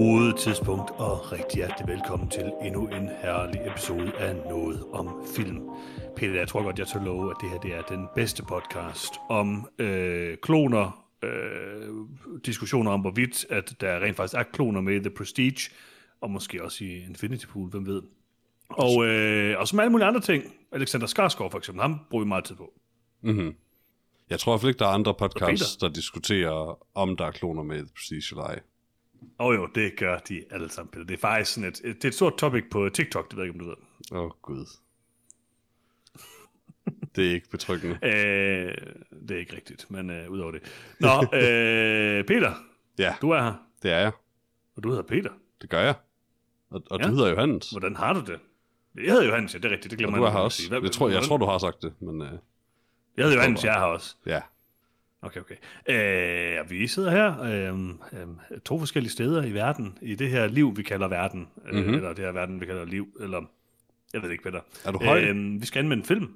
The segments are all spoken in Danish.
God tidspunkt og rigtig hjertelig velkommen til endnu en herlig episode af Noget om Film. Peter, jeg tror godt, jeg tør love, at det her det er den bedste podcast om øh, kloner, øh, diskussioner om hvorvidt, at der rent faktisk er kloner med i The Prestige, og måske også i Infinity Pool, hvem ved. Og, øh, og som alle mulige andre ting, Alexander Skarsgård for eksempel, ham bruger vi meget tid på. Mm-hmm. Jeg tror i hvert fald ikke, der er andre podcasts, der diskuterer, om der er kloner med i The Prestige eller ej. Og oh, jo, det gør de alle sammen, Peter. Det er faktisk sådan et, det er et stort topic på TikTok, det ved jeg ikke, om du ved. Åh, oh, Gud. Det er ikke betryggende. Øh, det er ikke rigtigt, men øh, udover det. Nå, øh, Peter, Ja, du er her, det er jeg. og du hedder Peter. Det gør jeg. Og, og Ja. du hedder Johannes. Hvordan har du det? Jeg hedder Johannes, ja, det er rigtigt, det Og glemmer du er her også. Hvad- Jeg tror, jeg tror, du har sagt det, men uh, Jeg hedder Johannes, jeg er her også. ja. Okay, okay. Øh, vi sidder her øh, øh, to forskellige steder i verden, i det her liv, vi kalder verden, øh, Mhm. eller det her verden, vi kalder liv, eller jeg ved ikke, hvad der. Er du høj? Øh, vi skal anmelde en film.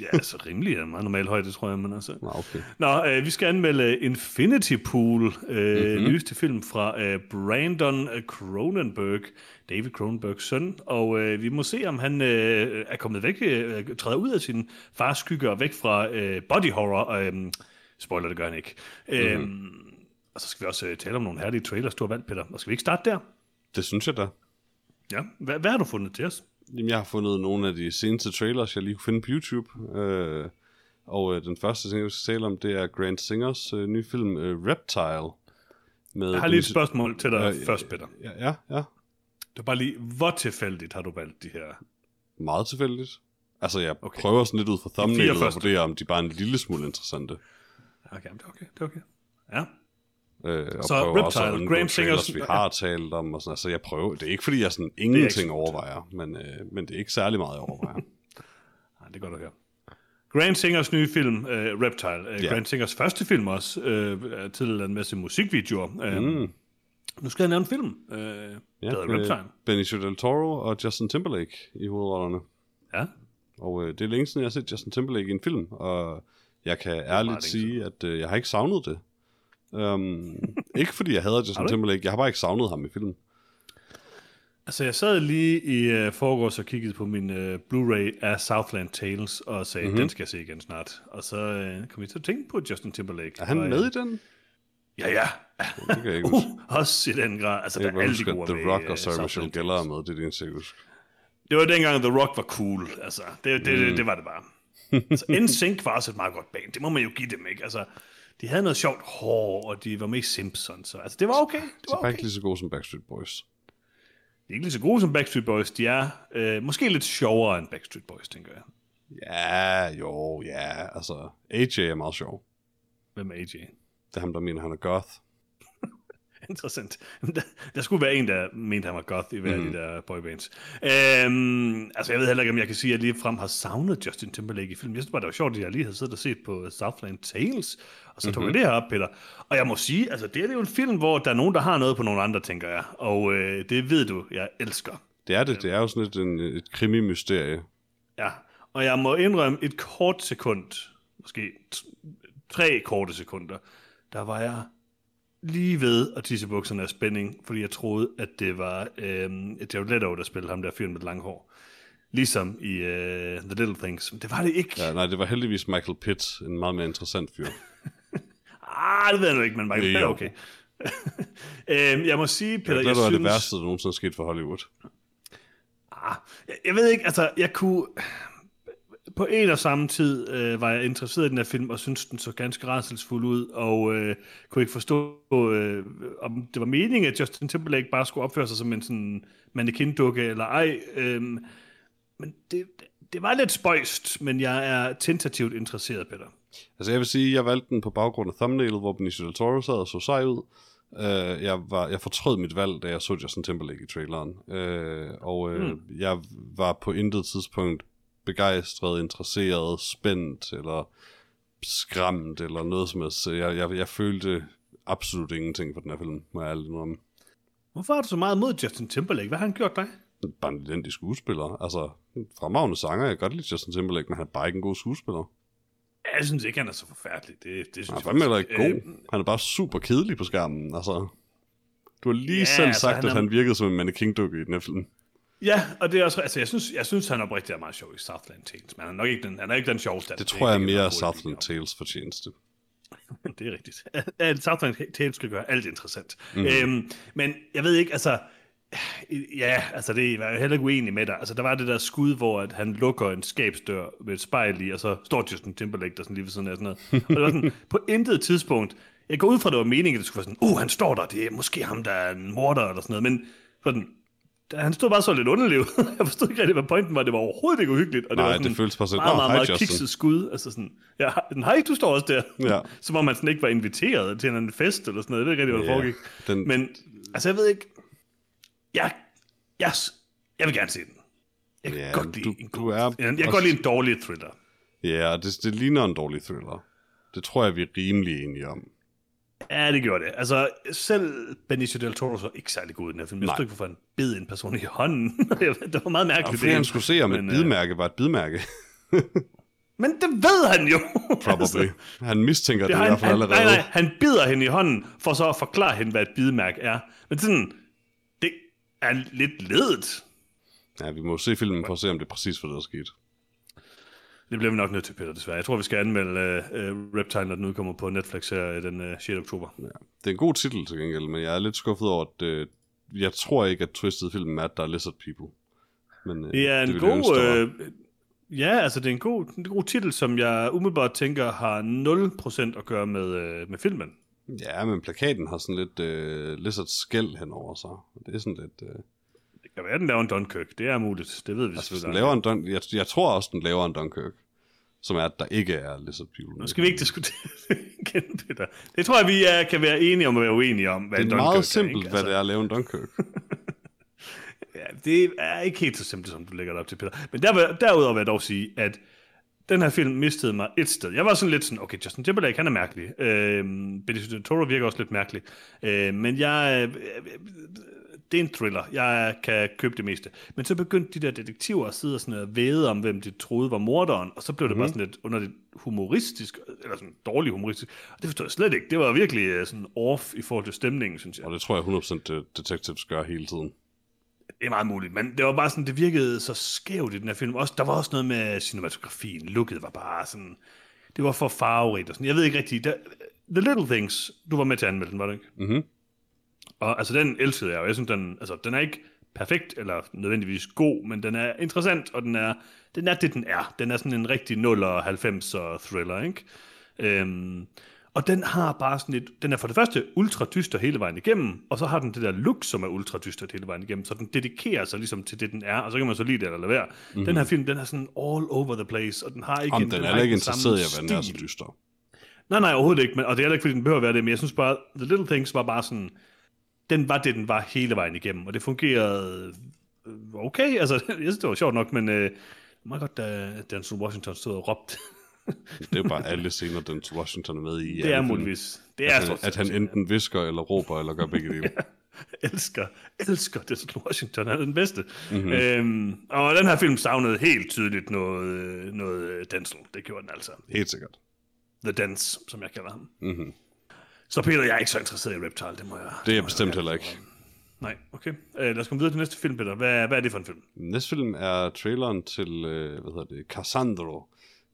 Ja, altså rimelig er meget normal højde, tror jeg, men altså. Nå, okay. Nå, øh, vi skal anmelde Infinity Pool, øh, Mhm. mm-hmm. nyeste film fra øh, Brandon Cronenberg, David Cronenbergs søn, og øh, vi må se, om han øh, er kommet væk, øh, træder ud af sin fars skygge og væk fra øh, body horror. Øh, spoiler, det gør han ikke. Øh, Mhm. og så skal vi også øh, tale om nogle herlige trailers, du har valgt, Peter. Og skal vi ikke starte der? Det synes jeg da. Ja. Hvad, hvad har du fundet til os? Jamen, jeg har fundet nogle af de seneste trailers, jeg lige kunne finde på YouTube. Øh, og øh, den første ting, jeg skal tale om, det er Grant Singers øh, nye film øh, Reptile. Med Jeg har lige et spørgsmål til dig Øh, først, Peter. Ja, ja, ja. Det er bare lige, hvor tilfældigt har du valgt de her? Meget tilfældigt. Altså, jeg Okay. prøver sådan lidt ud fra thumbnailet og første. vurdere, om de bare er en lille smule interessante. Okay, det er okay, det er okay. Ja. Øh, og Så prøver også at Reptile, undgå trailers, Singers- vi har talt om. Og sådan. Altså, jeg prøver. Det er ikke, fordi jeg sådan ingenting overvejer, men, øh, men det er ikke særlig meget, jeg overvejer. Nej, det er godt at høre. Grant Singers nye film, uh, Reptile. Uh, Ja. Grant Singers første film også, er til en masse musikvideoer. Uh, mm. Nu skal lave en film, uh, ja, der hedder med Reptile. Benicio del Toro og Justin Timberlake i hovedrollerne. Ja, Og øh, det er længe siden, jeg har set Justin Timberlake i en film, og jeg kan ærligt sige, at øh, jeg har ikke savnet det. Um, ikke fordi jeg hader Justin? Timberlake, jeg har bare ikke savnet ham i filmen. altså jeg sad lige i uh, forgårs og kiggede på min uh, Blu-ray af Southland Tales, og sagde, Mhm. mm-hmm. den skal jeg se igen snart. Og så uh, kom jeg til at tænke på Justin Timberlake. Er han og, med i den? Ja, ja. Det kan jeg ikke huske. Uh, også i den grad. Altså, Jeg der er alle de gode The Rock og Sarah Michelle Gellar er med, det er det eneste, jeg. Det var dengang The Rock var cool, altså. Det, det, mm. det, det var det bare. altså, NSYNC var også et meget godt band. Det må man jo give dem, ikke? Altså, de havde noget sjovt hår, og de var med i Simpsons. Så, altså, det var okay. Det De var okay. ikke lige så gode som Backstreet Boys. De er ikke lige så gode som Backstreet Boys. De er øh, måske lidt sjovere end Backstreet Boys, tænker jeg. Ja, jo, ja, altså, AJ er meget sjov. Hvem er AJ? Det er ham, der mener, han er goth. Interessant. Der, der skulle være en, der mente, han var goth i hver mm. af de der boybands. Øhm, altså, jeg ved heller ikke, om jeg kan sige, at jeg lige frem har savnet Justin Timberlake i filmen. Jeg synes bare, det var sjovt, at jeg lige havde siddet og set på Southland Tales, og så tog mm-hmm. jeg det her op, Peter. Og jeg må sige, altså, det er jo en film, hvor der er nogen, der har noget på nogle andre, tænker jeg. Og øh, det ved du, jeg elsker. Det er det, det er jo sådan et, en, et krimi-mysterie. Ja, og jeg må indrømme et kort sekund, måske tre korte sekunder, der var jeg lige ved at tisse bukserne af spænding, fordi jeg troede, at det var øhm, Jared Leto, der spillede ham der fyren med det lange hår. Ligesom i øh, The Little Things. Men det var det ikke. Ja. Nej, det var heldigvis Michael Pitt, en meget mere interessant fyr. Ah, det ved jeg nu ikke, men Michael. Pitt er okay. øhm, jeg må sige, Peter, Det jeg, er synes... det værste, der nogensinde er sket for Hollywood. Ah, jeg, jeg ved ikke, altså, jeg kunne... På en og samme tid øh, var jeg interesseret i den her film, og syntes, den så ganske rædselsfuld ud, og øh, kunne ikke forstå, øh, om det var meningen, at Justin Timberlake bare skulle opføre sig som en sådan mannequin-dukke, eller ej. Øh, men det, det var lidt spøjst, men jeg er tentativt interesseret, Peter. Altså jeg vil sige, jeg valgte den på baggrund af thumbnailet, hvor Benicio del Toro sad og så sej ud. Uh, jeg, var, jeg fortrød mit valg, da jeg så Justin Timberlake i traileren. Uh, og uh, mm. jeg var på intet tidspunkt begejstret, interesseret, spændt eller skræmt eller noget som helst. Jeg, jeg, jeg følte absolut ingenting for den her film, må jeg ærligt indrømme. Hvorfor har du så meget mod Justin Timberlake? Hvad har han gjort dig? Bare en elendig skuespiller. Altså, en fremragende sanger. Jeg kan godt lide Justin Timberlake, men han er bare ikke en god skuespiller. Jeg synes ikke, han er så forfærdelig. Det, det synes Han er fandme heller ikke god. Han er bare super kedelig på skærmen. Altså, Du har lige Ja, selv altså, sagt, han at han virkede som en mannequin-dukke i den her film. Ja, og det er også, altså jeg synes, jeg synes han er oprigtigt er meget sjov i Southland Tales, men han er nok ikke den, han er ikke den sjoveste. Det tror jeg er mere hurtigt Southland Tales fortjeneste. enige om. Det er rigtigt. Southland Tales skal gøre alt interessant. Mm. Øhm, men jeg ved ikke, altså, ja, altså det var jeg heller ikke uenig med dig. Altså der var det der skud, hvor at han lukker en skabsdør med et spejl i, og så står Justin Timberlake der sådan lige ved siden af sådan noget. Og det var sådan, på intet tidspunkt, jeg går ud fra, at det var meningen, at det skulle være sådan, uh, han står der, det er måske ham, der er en morder eller sådan noget, men sådan, da- han stod bare så lidt underlevet. jeg forstod ikke rigtig, hvad pointen var. Det var overhovedet ikke uhyggeligt. Og det Nej, var sådan det føltes bare sådan, meget, "Nå, meget, meget Justin." kikset skud. Altså sådan, ja, hej, du står også der. Ja. Som om man sådan ikke var inviteret til en fest eller sådan noget. Jeg ved ikke rigtig, hvad der Ja, foregik. den- Men, altså jeg ved ikke, jeg, jeg, jeg vil gerne se den. Jeg kan Ja, godt lide du- en du god, er jeg, jeg kan godt lide en dårlig thriller. Ja, det, det ligner en dårlig thriller. Det tror jeg, vi er rimelig enige om. Ja, det gjorde det. Altså, selv Benicio del Toro så ikke særlig god i den her film. Jeg Nej. forstod ikke, hvorfor han bed en person i hånden. det var meget Og mærkeligt. fordi det. han skulle se, om et Men, øh, bidmærke var et bidmærke. Men det ved han jo. Probably. Han mistænker det, Det det i hvert han, fald han, allerede. nej, nej, han bider hende i hånden, for så at forklare hende, hvad et bidmærke er. Men sådan, det er lidt ledet. Ja, vi må se filmen for at se, om det er præcis, hvad der er sket. Det bliver vi nok nødt til, Peter, desværre. Jeg tror, vi skal anmelde uh, Reptile, når den udkommer på Netflix her den uh, 6. oktober. Ja. Det er en god titel til gengæld, men jeg er lidt skuffet over, at øh, jeg tror ikke, at twisted filmen er, at der er lizard people. Men, øh, Det er en jeg ønske, god... Øh, ja, altså det er en god, en god titel, som jeg umiddelbart tænker har 0% at gøre med, øh, med filmen. Ja, men plakaten har sådan lidt øh, lizard skæld henover sig. Det er sådan lidt... Øh, Det kan være, at den laver en Dunkirk. Det er muligt. Det ved vi altså, selvfølgelig. laver en Dun- jeg, jeg tror også, den laver en Dunkirk, som er, at der ikke er lizard people. Nu skal vi ikke diskutere det igen, Peter. Det tror jeg, vi uh, kan være enige om at være uenige om, hvad Det er meget simpelt, hvad det er at lave en Dunkirk. Ja, det er ikke helt så simpelt, som du lægger det op til, Peter. Men der, derudover vil jeg dog sige, at den her film mistede mig et sted. Jeg var sådan lidt sådan, okay, Justin Timberlake, han er mærkelig. Øh, Benicio del Toro virker også lidt mærkelig. Øh, men jeg... Øh, det er en thriller. Jeg kan købe det meste. Men så begyndte de der detektiver at sidde og sådan at væde om, hvem de troede var morderen, og så blev det mm. bare sådan lidt underligt humoristisk, eller sådan dårlig humoristisk. Og det forstod jeg slet ikke. Det var virkelig øh, sådan off i forhold til stemningen, synes jeg. Og det tror jeg 100% det- Detectives gør hele tiden. Det er meget muligt, men det var bare sådan, det virkede så skævt i den her film. Også, der var også noget med cinematografien. Looket var bare sådan, det var for farverigt og sådan. Jeg ved ikke rigtigt. Der, The Little Things, du var med til at anmelde den, var du ikke? Mhm. Og altså, den elskede jeg, og jeg synes, den, altså, den er ikke perfekt, eller nødvendigvis god, men den er interessant, og den er, den er det, den er. Den er sådan en rigtig 0 og 90 thriller, ikke? Øhm, og den har bare sådan et, den er for det første ultra dyster hele vejen igennem, og så har den det der look, som er ultra dystert hele vejen igennem, så den dedikerer sig ligesom til det, den er, og så kan man så lide det eller lade være. Mm-hmm. Den her film, den er sådan all over the place, og den har ikke Om en, den er har heller ikke den interesseret i at være nær så dyster. Nej, nej, overhovedet ikke. Men, og det er heller ikke, fordi den behøver at være det, men jeg synes bare, The Little Things var bare sådan, den var det, den var hele vejen igennem, og det fungerede øh, okay. Altså, jeg synes, det var sjovt nok, men øh, meget godt, da Denzel Washington stod og råbte. Det er jo bare alle scener, den Washington er med i. det er muligvis. Det er At, stort han- at han enten visker, eller råber, eller gør begge dele. elsker, elsker Denzel Washington, han er den bedste. Mhm. Mm-hmm. Øhm, og den her film savnede helt tydeligt noget, øh, noget øh, Denzel. Det gjorde den altså. Helt sikkert. The Dance, som jeg kalder ham. Mm-hmm. Så Peter, jeg er ikke så interesseret i Reptile, det må jeg... Det er jeg bestemt jeg- heller ikke. Nej, okay. Øh, lad os komme videre til næste film, Peter. Hvad, hvad er det for en film? Næste film er traileren til, øh, hvad hedder det, Cassandro,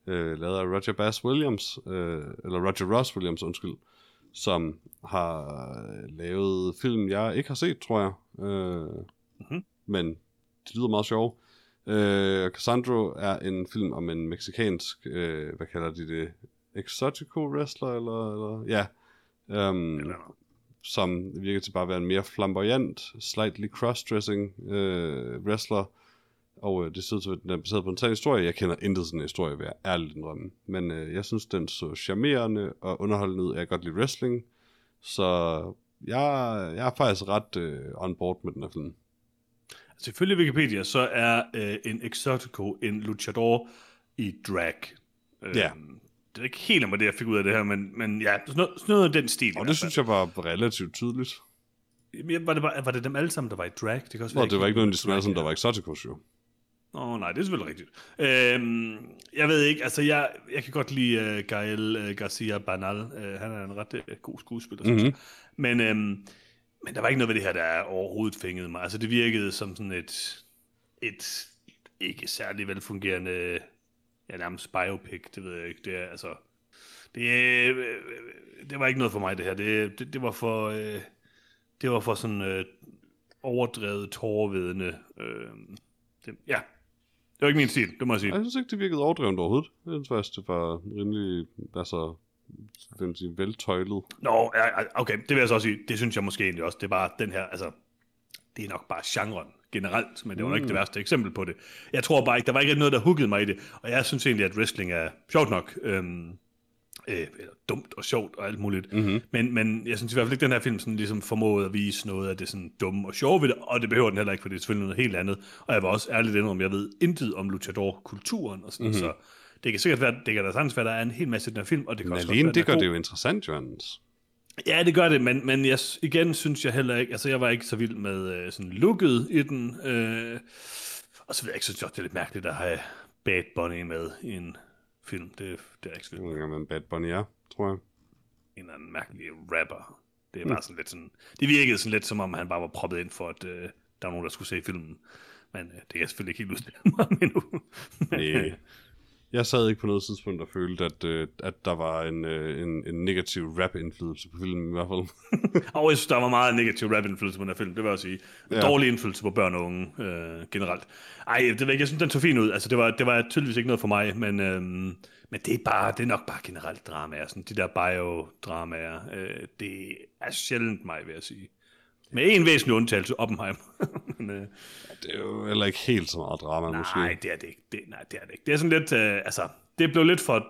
øh, lavet af Roger Bass Williams, øh, eller Roger Ross Williams, undskyld, som har øh, lavet film, jeg ikke har set, tror jeg. Øh, Mhm. Men det lyder meget sjovt. Øh, Cassandro er en film om en meksikansk, øh, hvad kalder de det, exotico wrestler, eller, eller ja, Eller, som virker til bare at være en mere flamboyant, slightly crossdressing øh, wrestler. Og øh, det ser ud til, at den er baseret på en sand historie. Jeg kender intet sådan en historie, vil jeg ærligt indrømme. Men øh, jeg synes, den så charmerende og underholdende ud. Jeg godt lide wrestling. Så jeg, jeg er faktisk ret øh, on board med den her film. altså, ifølge Wikipedia, så er øh, en exotico en luchador i drag. Øh, Ja. Det er ikke helt om det, jeg fik ud af det her, men, men ja, sådan noget, sådan noget af den stil. Og det synes jeg var relativt tydeligt. jeg... Var det, bare, var det dem alle sammen, der var i drag? Det kan også Hvor være, det var ikke nogen de smager, som der var exoticos jo. Åh oh, nej, det er selvfølgelig rigtigt. Øhm, jeg ved ikke, altså jeg, jeg kan godt lide uh, Gael uh, Garcia Banal. Uh, han er en ret uh, god skuespiller, synes Mhm. jeg. Men øhm, men der var ikke noget ved det her, der overhovedet fængede mig. Altså, det virkede som sådan et, et ikke særlig velfungerende, ja, nærmest biopic, det ved jeg ikke. Det er, altså, det, øh, det var ikke noget for mig, det her. Det, det, det var for, øh, det var for sådan øh, overdrevet tårvedende. Øh, det, ja, det var ikke min stil, det må jeg sige. Jeg synes ikke, det virkede overdrevet overhovedet. Jeg synes det var rimelig, altså, den sige, veltøjlet. Nå, okay, det vil jeg så også sige. Det synes jeg måske egentlig også. Det er bare den her, altså, det er nok bare genren generelt, men det var mm. ikke det værste eksempel på det. Jeg tror bare ikke, der var ikke noget, der huggede mig i det, og jeg synes egentlig, at wrestling er sjovt nok, øhm, øh, eller dumt og sjovt og alt muligt, mm-hmm. men, men jeg synes i hvert fald ikke, at den her film sådan ligesom formåede at vise noget af det sådan dumme og sjove ved det, og det behøver den heller ikke, for det er selvfølgelig noget helt andet, og jeg var også ærligt indrømme, jeg ved intet om luchador-kulturen og sådan mm-hmm. så det kan sikkert være, det kan da sagtens være, der er en hel masse i den her film, og det kan Men også alene være, det gør det jo interessant, Jørgens. Ja, det gør det, men, men jeg, igen synes jeg heller ikke, altså jeg var ikke så vild med øh, sådan looket i den, øh, og så ved jeg ikke, synes jeg det er lidt mærkeligt at have Bad Bunny med i en film, det, det er ikke så vild Jeg ved ikke, en Bad Bunny er, tror jeg. En eller anden mærkelig rapper. Det er bare sådan lidt sådan, det virkede sådan lidt som om, han bare var proppet ind for, at øh, der var nogen, der skulle se filmen. Men øh, det kan jeg selvfølgelig ikke helt udstille mig endnu. Nej. Jeg sad ikke på noget tidspunkt og følte, at, øh, at der var en, øh, en, en negativ rap-indflydelse på filmen i hvert fald. Og jeg synes, der var meget negativ rap-indflydelse på den her film, det vil jeg sige. Ja. Dårlig indflydelse på børn og unge øh, generelt. Ej, det ved jeg ikke, jeg synes, den så fin ud. Altså, det var, det var tydeligvis ikke noget for mig, men, øhm, men det, er bare, det er nok bare generelt dramaer. Sådan, de der bio-dramaer, øh, det er sjældent mig, vil jeg sige. Med en væsentlig undtagelse, Oppenheim. men, øh, Det er jo heller ikke helt så meget drama, måske. nej, det er det ikke. Det, nej, det er det ikke. Det er sådan lidt, øh, altså, det blev lidt for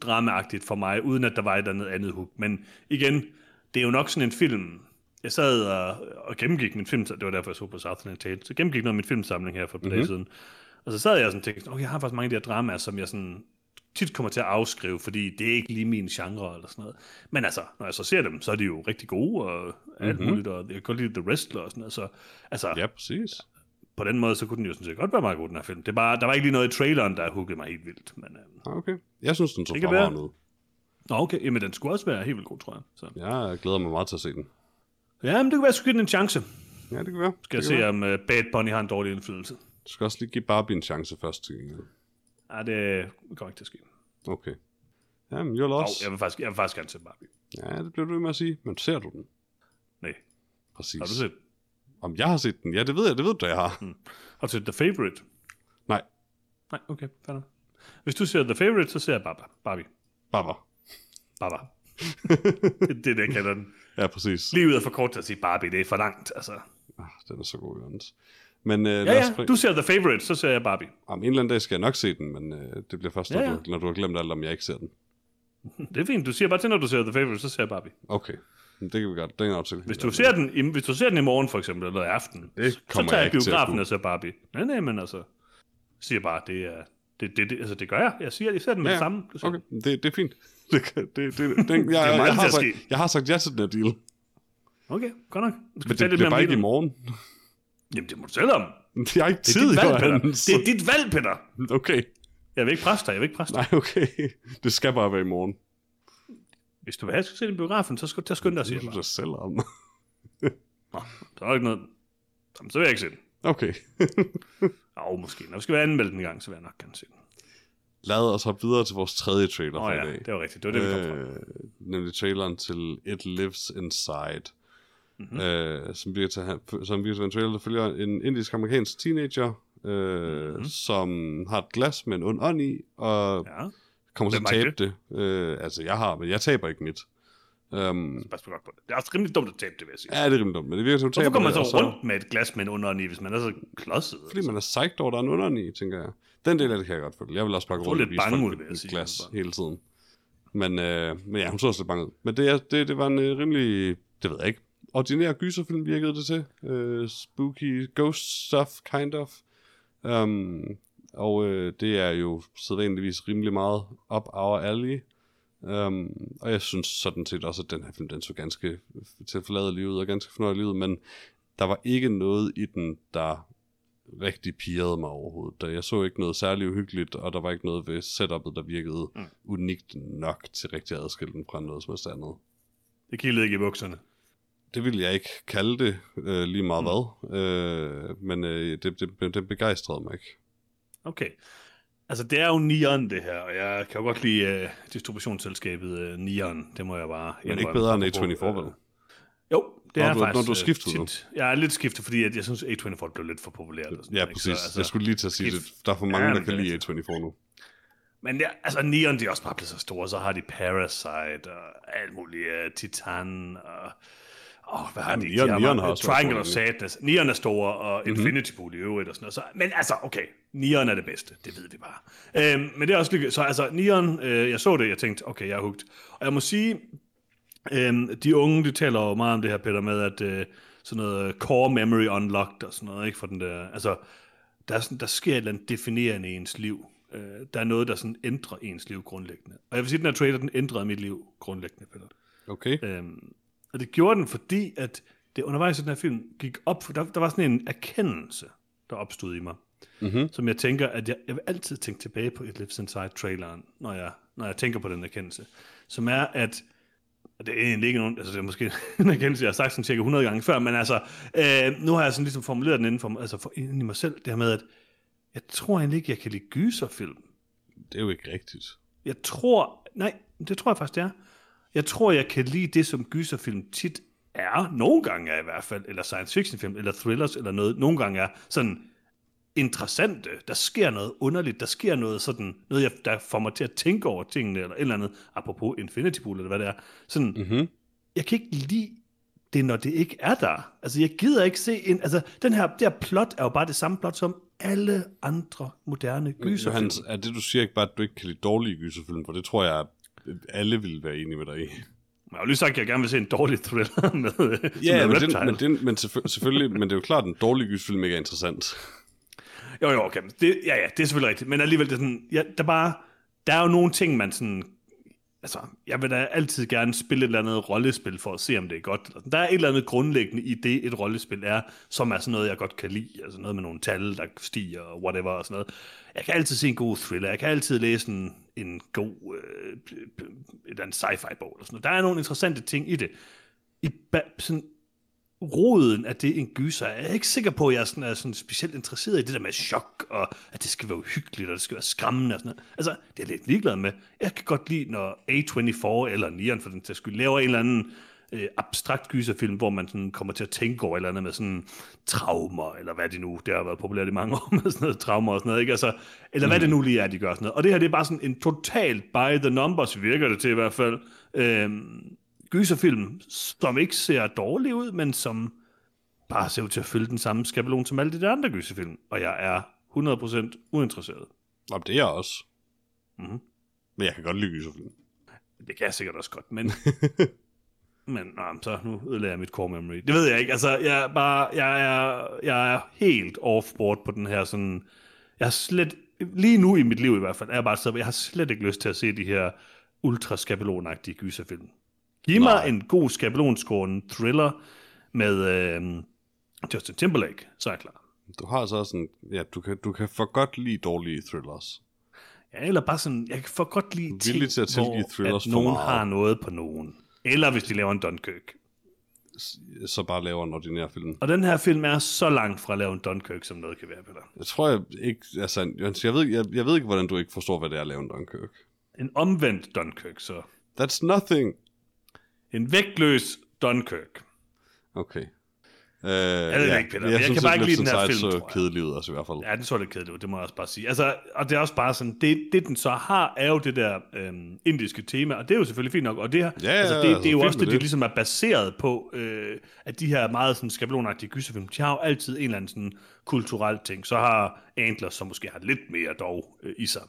dramaagtigt for mig, uden at der var et andet andet hook. Men igen, det er jo nok sådan en film, jeg sad og, og gennemgik min film, det var derfor, jeg så på Southland Tale, så gennemgik noget af min filmsamling her for et mm-hmm. siden. Og så sad jeg og sådan tænkte, okay, jeg har faktisk mange af de her dramaer, som jeg sådan tit kommer til at afskrive, fordi det er ikke lige min genre eller sådan noget. Men altså, når jeg så ser dem, så er de jo rigtig gode og alt mm-hmm. muligt, og jeg kan godt lide The Wrestler og sådan noget. Så altså, Ja, præcis. på den måde, så kunne den jo sådan set godt være meget god, den her film. Det er bare, der var ikke lige noget i traileren, der huggede mig helt vildt. Men, øh, Ah, Okay. Jeg synes, den så kan fremragende ud. Nå, okay, jamen den skulle også være helt vildt god, tror jeg. Så. Jeg glæder mig meget til at se den. Ja, men det kunne være, at jeg skulle give den en chance. Ja, det kan være. Skal jeg kan se, være. om uh, Bad Bunny har en dårlig indflydelse. Du skal også lige give Barbie en chance først. Til gengæld. Ja, det kommer ikke til at ske. Okay. Jamen, you're Oh, lost. jeg, vil faktisk, jeg vil faktisk gerne se Barbie. Ja, det bliver du ved med at sige. Men ser du den? Nej, Præcis. har du set? Om jeg har set den? Ja, det ved jeg. Det ved du, jeg har. Har du set The Favorite? Nej, Nej, okay, fair nok. Hvis du ser The Favorite, så ser jeg Barbie. Barbie. Barbie. Barbie. det, det er det, jeg kalder den. Ja, præcis. Livet er for kort til at sige Barbie, det er for langt, altså. Ah, den er så god, Jørgens. Men øh, Ja, ja, du ser The Favorite, så ser jeg Barbie. Om en eller anden dag skal jeg nok se den, men øh, det bliver først, Ja, når, ja. Du, når du har glemt alt, om jeg ikke ser den. Det er fint, du siger bare til, når du ser The Favorite, så ser jeg Barbie. Okay, Men det kan vi godt. Den er aftale. Hvis du, ser den, i, hvis du ser den i morgen, for eksempel, eller i aften, Det så tager jeg jeg biografen og ser Barbie. Nej, nej, men altså, siger bare, det er, det, det, det, altså, det gør jeg. Jeg siger, jeg ser den med Ja, det samme. Du Okay, det, det er fint. Det, det, det, den, jeg, Det er jeg, har sagt, jeg har sagt ja til den her deal. Okay, godt nok. Du skal Men det bliver bare ikke i det. morgen. Jamen, det må du selv om. Jeg har ikke Det er tid, dit valg, Peter. Jørgens. Det er dit valg, Peter. Okay, Jeg vil ikke presse dig, jeg vil ikke presse dig. nej, okay. Det skal bare være i morgen. Hvis du vil have, at jeg skal se den biografen, så skal du tage skynde dig, siger Det jeg er bare. selv om. Nå, der er ikke noget. Jamen, så vil jeg ikke se den. Okay. Åh, måske. Når vi skal være anmeldt en gang, så vil jeg nok gerne se den. Lad os hoppe videre til vores tredje trailer Åh for ja, i dag. det var rigtigt. Det var det, vi kom fra. øh, nemlig traileren til It Lives Inside. Mm-hmm. Øh, som bliver til, som bliver til en trailer, der følger en indisk-amerikansk teenager, øh, mm-hmm. som har et glas med en ond ånd i, og ja. Kommer til at tabe det. Øh, altså, jeg har, men jeg taber ikke mit. Um, pas på godt på det. Det er også rimelig dumt at tabe det, vil jeg sige. ja, det er rimelig dumt, men det virker som, Hvorfor kommer man det, så rundt med et glas med en under i, hvis man er så klodset? Fordi man er psyched over, der er en under i, tænker jeg. Den del af det kan jeg godt følge. Jeg vil også Så rundt og vise folk ud, et sige, glas bare. hele tiden. Men, øh, men ja, hun så også lidt bange ud. Men det, er, det, det var en øh, rimelig, det ved jeg ikke, ordinær gyserfilm virkede det til. Øh, spooky ghost stuff, kind of. Um, og øh, det er jo sædvanligvis rimelig meget up our alley. Um, og jeg synes sådan set også, at den her film, den så ganske tilforladelig ud og ganske fornøjelig ud, men der var ikke noget i den, der rigtig pirrede mig overhovedet. Der- Jeg så ikke noget særligt uhyggeligt, og der var ikke noget ved setupet, der virkede mm. unikt nok til rigtig at adskille den fra noget som helst andet. Det kildede ikke i bukserne. Det vil jeg ikke kalde det øh, lige meget mm. hvad, øh, men øh, det, det, det begejstrede mig ikke. Okay. Altså, det er jo Nion, det her, og jeg kan jo godt lide uh, distributionsselskabet uh, Nion, det må jeg bare Men ikke bedre end A24, vel? Jo, det Når er du- faktisk når du øh, skiftet nu. tit. Jeg er lidt skiftet, fordi at jeg synes, A24 blev lidt for populært. Og sådan, Ja, præcis. Så, altså, jeg skulle lige til at sige skift- det. Der er for mange, Ja, der kan lide er A24 nu. Men ja, altså Neon, de er også bare blevet så store. Så har de Parasite og alt muligt. Uh, Titan og... Åh, hvad har Ja, de? Neon- de har Neon har også Triangle of Sadness. Neon er store, og Mhm. Infinity Pool i øvrigt og sådan noget. Så, men altså, okay. Neon er det bedste. Det ved vi bare. Øhm, men det er også lykkedes. Så altså, Neon, øh, jeg så det, jeg tænkte, okay, jeg er hugt. Og jeg må sige, Øhm, de unge, de taler jo meget om det her, Peter, med at øh, sådan noget core memory unlocked og sådan noget, ikke? For den der, altså, der, er sådan, der sker et eller andet definerende i ens liv. Øh, der er noget, der sådan ændrer ens liv grundlæggende. Og jeg vil sige, at den her trailer, den ændrede mit liv grundlæggende, Peter. Okay. Øhm, og det gjorde den, fordi at det undervejs i den her film gik op, for der, der var sådan en erkendelse, der opstod i mig, Mm-hmm. som jeg tænker, at jeg, jeg vil altid tænke tilbage på It Lives Inside-traileren, når jeg, når jeg tænker på den erkendelse, som er, at og det er egentlig ikke nogen, altså det er måske en erkendelse, jeg har sagt sådan cirka 100 gange før, men altså, øh, nu har jeg sådan ligesom formuleret den inden for, altså for, inden i mig selv, det her med, at jeg tror egentlig ikke, jeg kan lide gyserfilm. Det er jo ikke rigtigt. Jeg tror, nej, det tror jeg faktisk, det er. Jeg tror, jeg kan lide det, som gyserfilm tit er, nogle gange er i hvert fald, eller science fiction film, eller thrillers, eller noget, nogle gange er sådan interessante. Der sker noget underligt, der sker noget sådan, noget, jeg, der får mig til at tænke over tingene, eller et eller andet, apropos Infinity Pool, eller hvad det er. Sådan, Mm-hmm. jeg kan ikke lide det, når det ikke er der. Altså, jeg gider ikke se en... Altså, den her, det her plot er jo bare det samme plot som alle andre moderne gyserfilm. Johannes, er det du siger ikke bare, at du ikke kan lide dårlige gyserfilm? For det tror jeg, alle vil være enige med dig i. Jeg har jo lige sagt, at jeg gerne vil se en dårlig thriller med, Ja, med men, den, men, den, men selvfø- selvfølgelig, men det er jo klart, at en dårlig gyserfilm ikke er interessant. Jo, jo, okay. Det, ja, ja, det er selvfølgelig rigtigt. Men alligevel, det er sådan, ja, der, er bare, der er jo nogle ting, man sådan... Altså, jeg vil da altid gerne spille et eller andet rollespil for at se, om det er godt. Altså, der er et eller andet grundlæggende i det, et rollespil er, som er sådan noget, jeg godt kan lide. Altså noget med nogle tal, der stiger og whatever og sådan noget. Jeg kan altid se en god thriller. Jeg kan altid læse en, en god øh, et eller andet sci-fi bog. Eller sådan noget. Der er nogle interessante ting i det. I sådan, roden af det en gyser. Jeg er ikke sikker på, at jeg er, sådan, er sådan specielt interesseret i det der med chok, og at det skal være uhyggeligt, og det skal være skræmmende og sådan noget. Altså, det er jeg lidt ligeglad med. Jeg kan godt lide, når A24 eller Neon for den til skyld laver en eller anden øh, abstrakt gyserfilm, hvor man sådan kommer til at tænke over et eller andet med sådan traumer, eller hvad det nu, det har været populært i mange år med sådan noget traumer og sådan noget, ikke? Altså, eller hvad det nu lige er, de gør sådan noget. Og det her, det er bare sådan en totalt by the numbers, virker det til i hvert fald. Øhm, gyserfilm, som ikke ser dårlig ud, men som bare ser ud til at følge den samme skabelon som alle de der andre gyserfilm. Og jeg er 100% uinteresseret. Nå, det er jeg også. Mhm. Men jeg kan godt lide gyserfilm. Det kan jeg sikkert også godt, men... men nå, så nu ødelagde jeg mit core memory. Det ved jeg ikke. Altså, jeg er bare... Jeg er, jeg er helt off-board på den her sådan... Jeg har slet... Lige nu i mit liv i hvert fald, er jeg bare så... Jeg har slet ikke lyst til at se de her ultra skabelonagtige gyserfilm. Giv mig Nej. en god skabelonskårende thriller med øh, Justin Timberlake, så er jeg klar. Du har så sådan, ja, du kan, du kan for godt lide dårlige thrillers. Ja, eller bare sådan, jeg kan for godt lide ting, til at hvor thrillers at nogen har noget på nogen. Eller hvis de laver en Dunkirk. Så bare laver en ordinær film. Og den her film er så langt fra at lave en Dunkirk, som noget kan være, Peter. Jeg tror jeg ikke, altså, jeg ved, jeg, jeg ved ikke, hvordan du ikke forstår, hvad det er at lave en Dunkirk. En omvendt Dunkirk, så. That's nothing. En vægtløs Dunkirk. Okay. Uh, ved det ikke, Peter. Jeg kan bare ikke lide den her film, så tror jeg. kedelig ud, altså i hvert fald. Ja, den så lidt kedeligt ud, det må jeg også bare sige. Altså, og det er også bare sådan, det, det den så har, er jo det der øhm, indiske tema, og det er jo selvfølgelig fint nok, og det her, Ja, altså, det, altså, det er jo også det, det, det. ligesom er baseret på, øh, at de her meget sådan skabelonagtige gyserfilm, de har jo altid en eller anden sådan kulturel ting. Så har Antlers, som måske har lidt mere dog øh, i sig,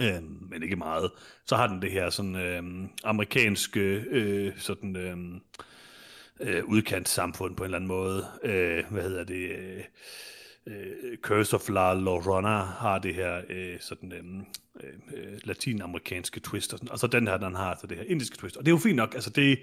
øh, men ikke meget, så har den det her sådan øh, amerikanske øh, sådan øhm, øh, udkant samfund på en eller anden måde. Øh, hvad hedder det? Øh, øh, Curse of La Llorona har det her øh, sådan øhm, øh, øh, latinamerikanske twist, og, sådan, og så den her, den har så det her indiske twist. Og det er jo fint nok, altså det,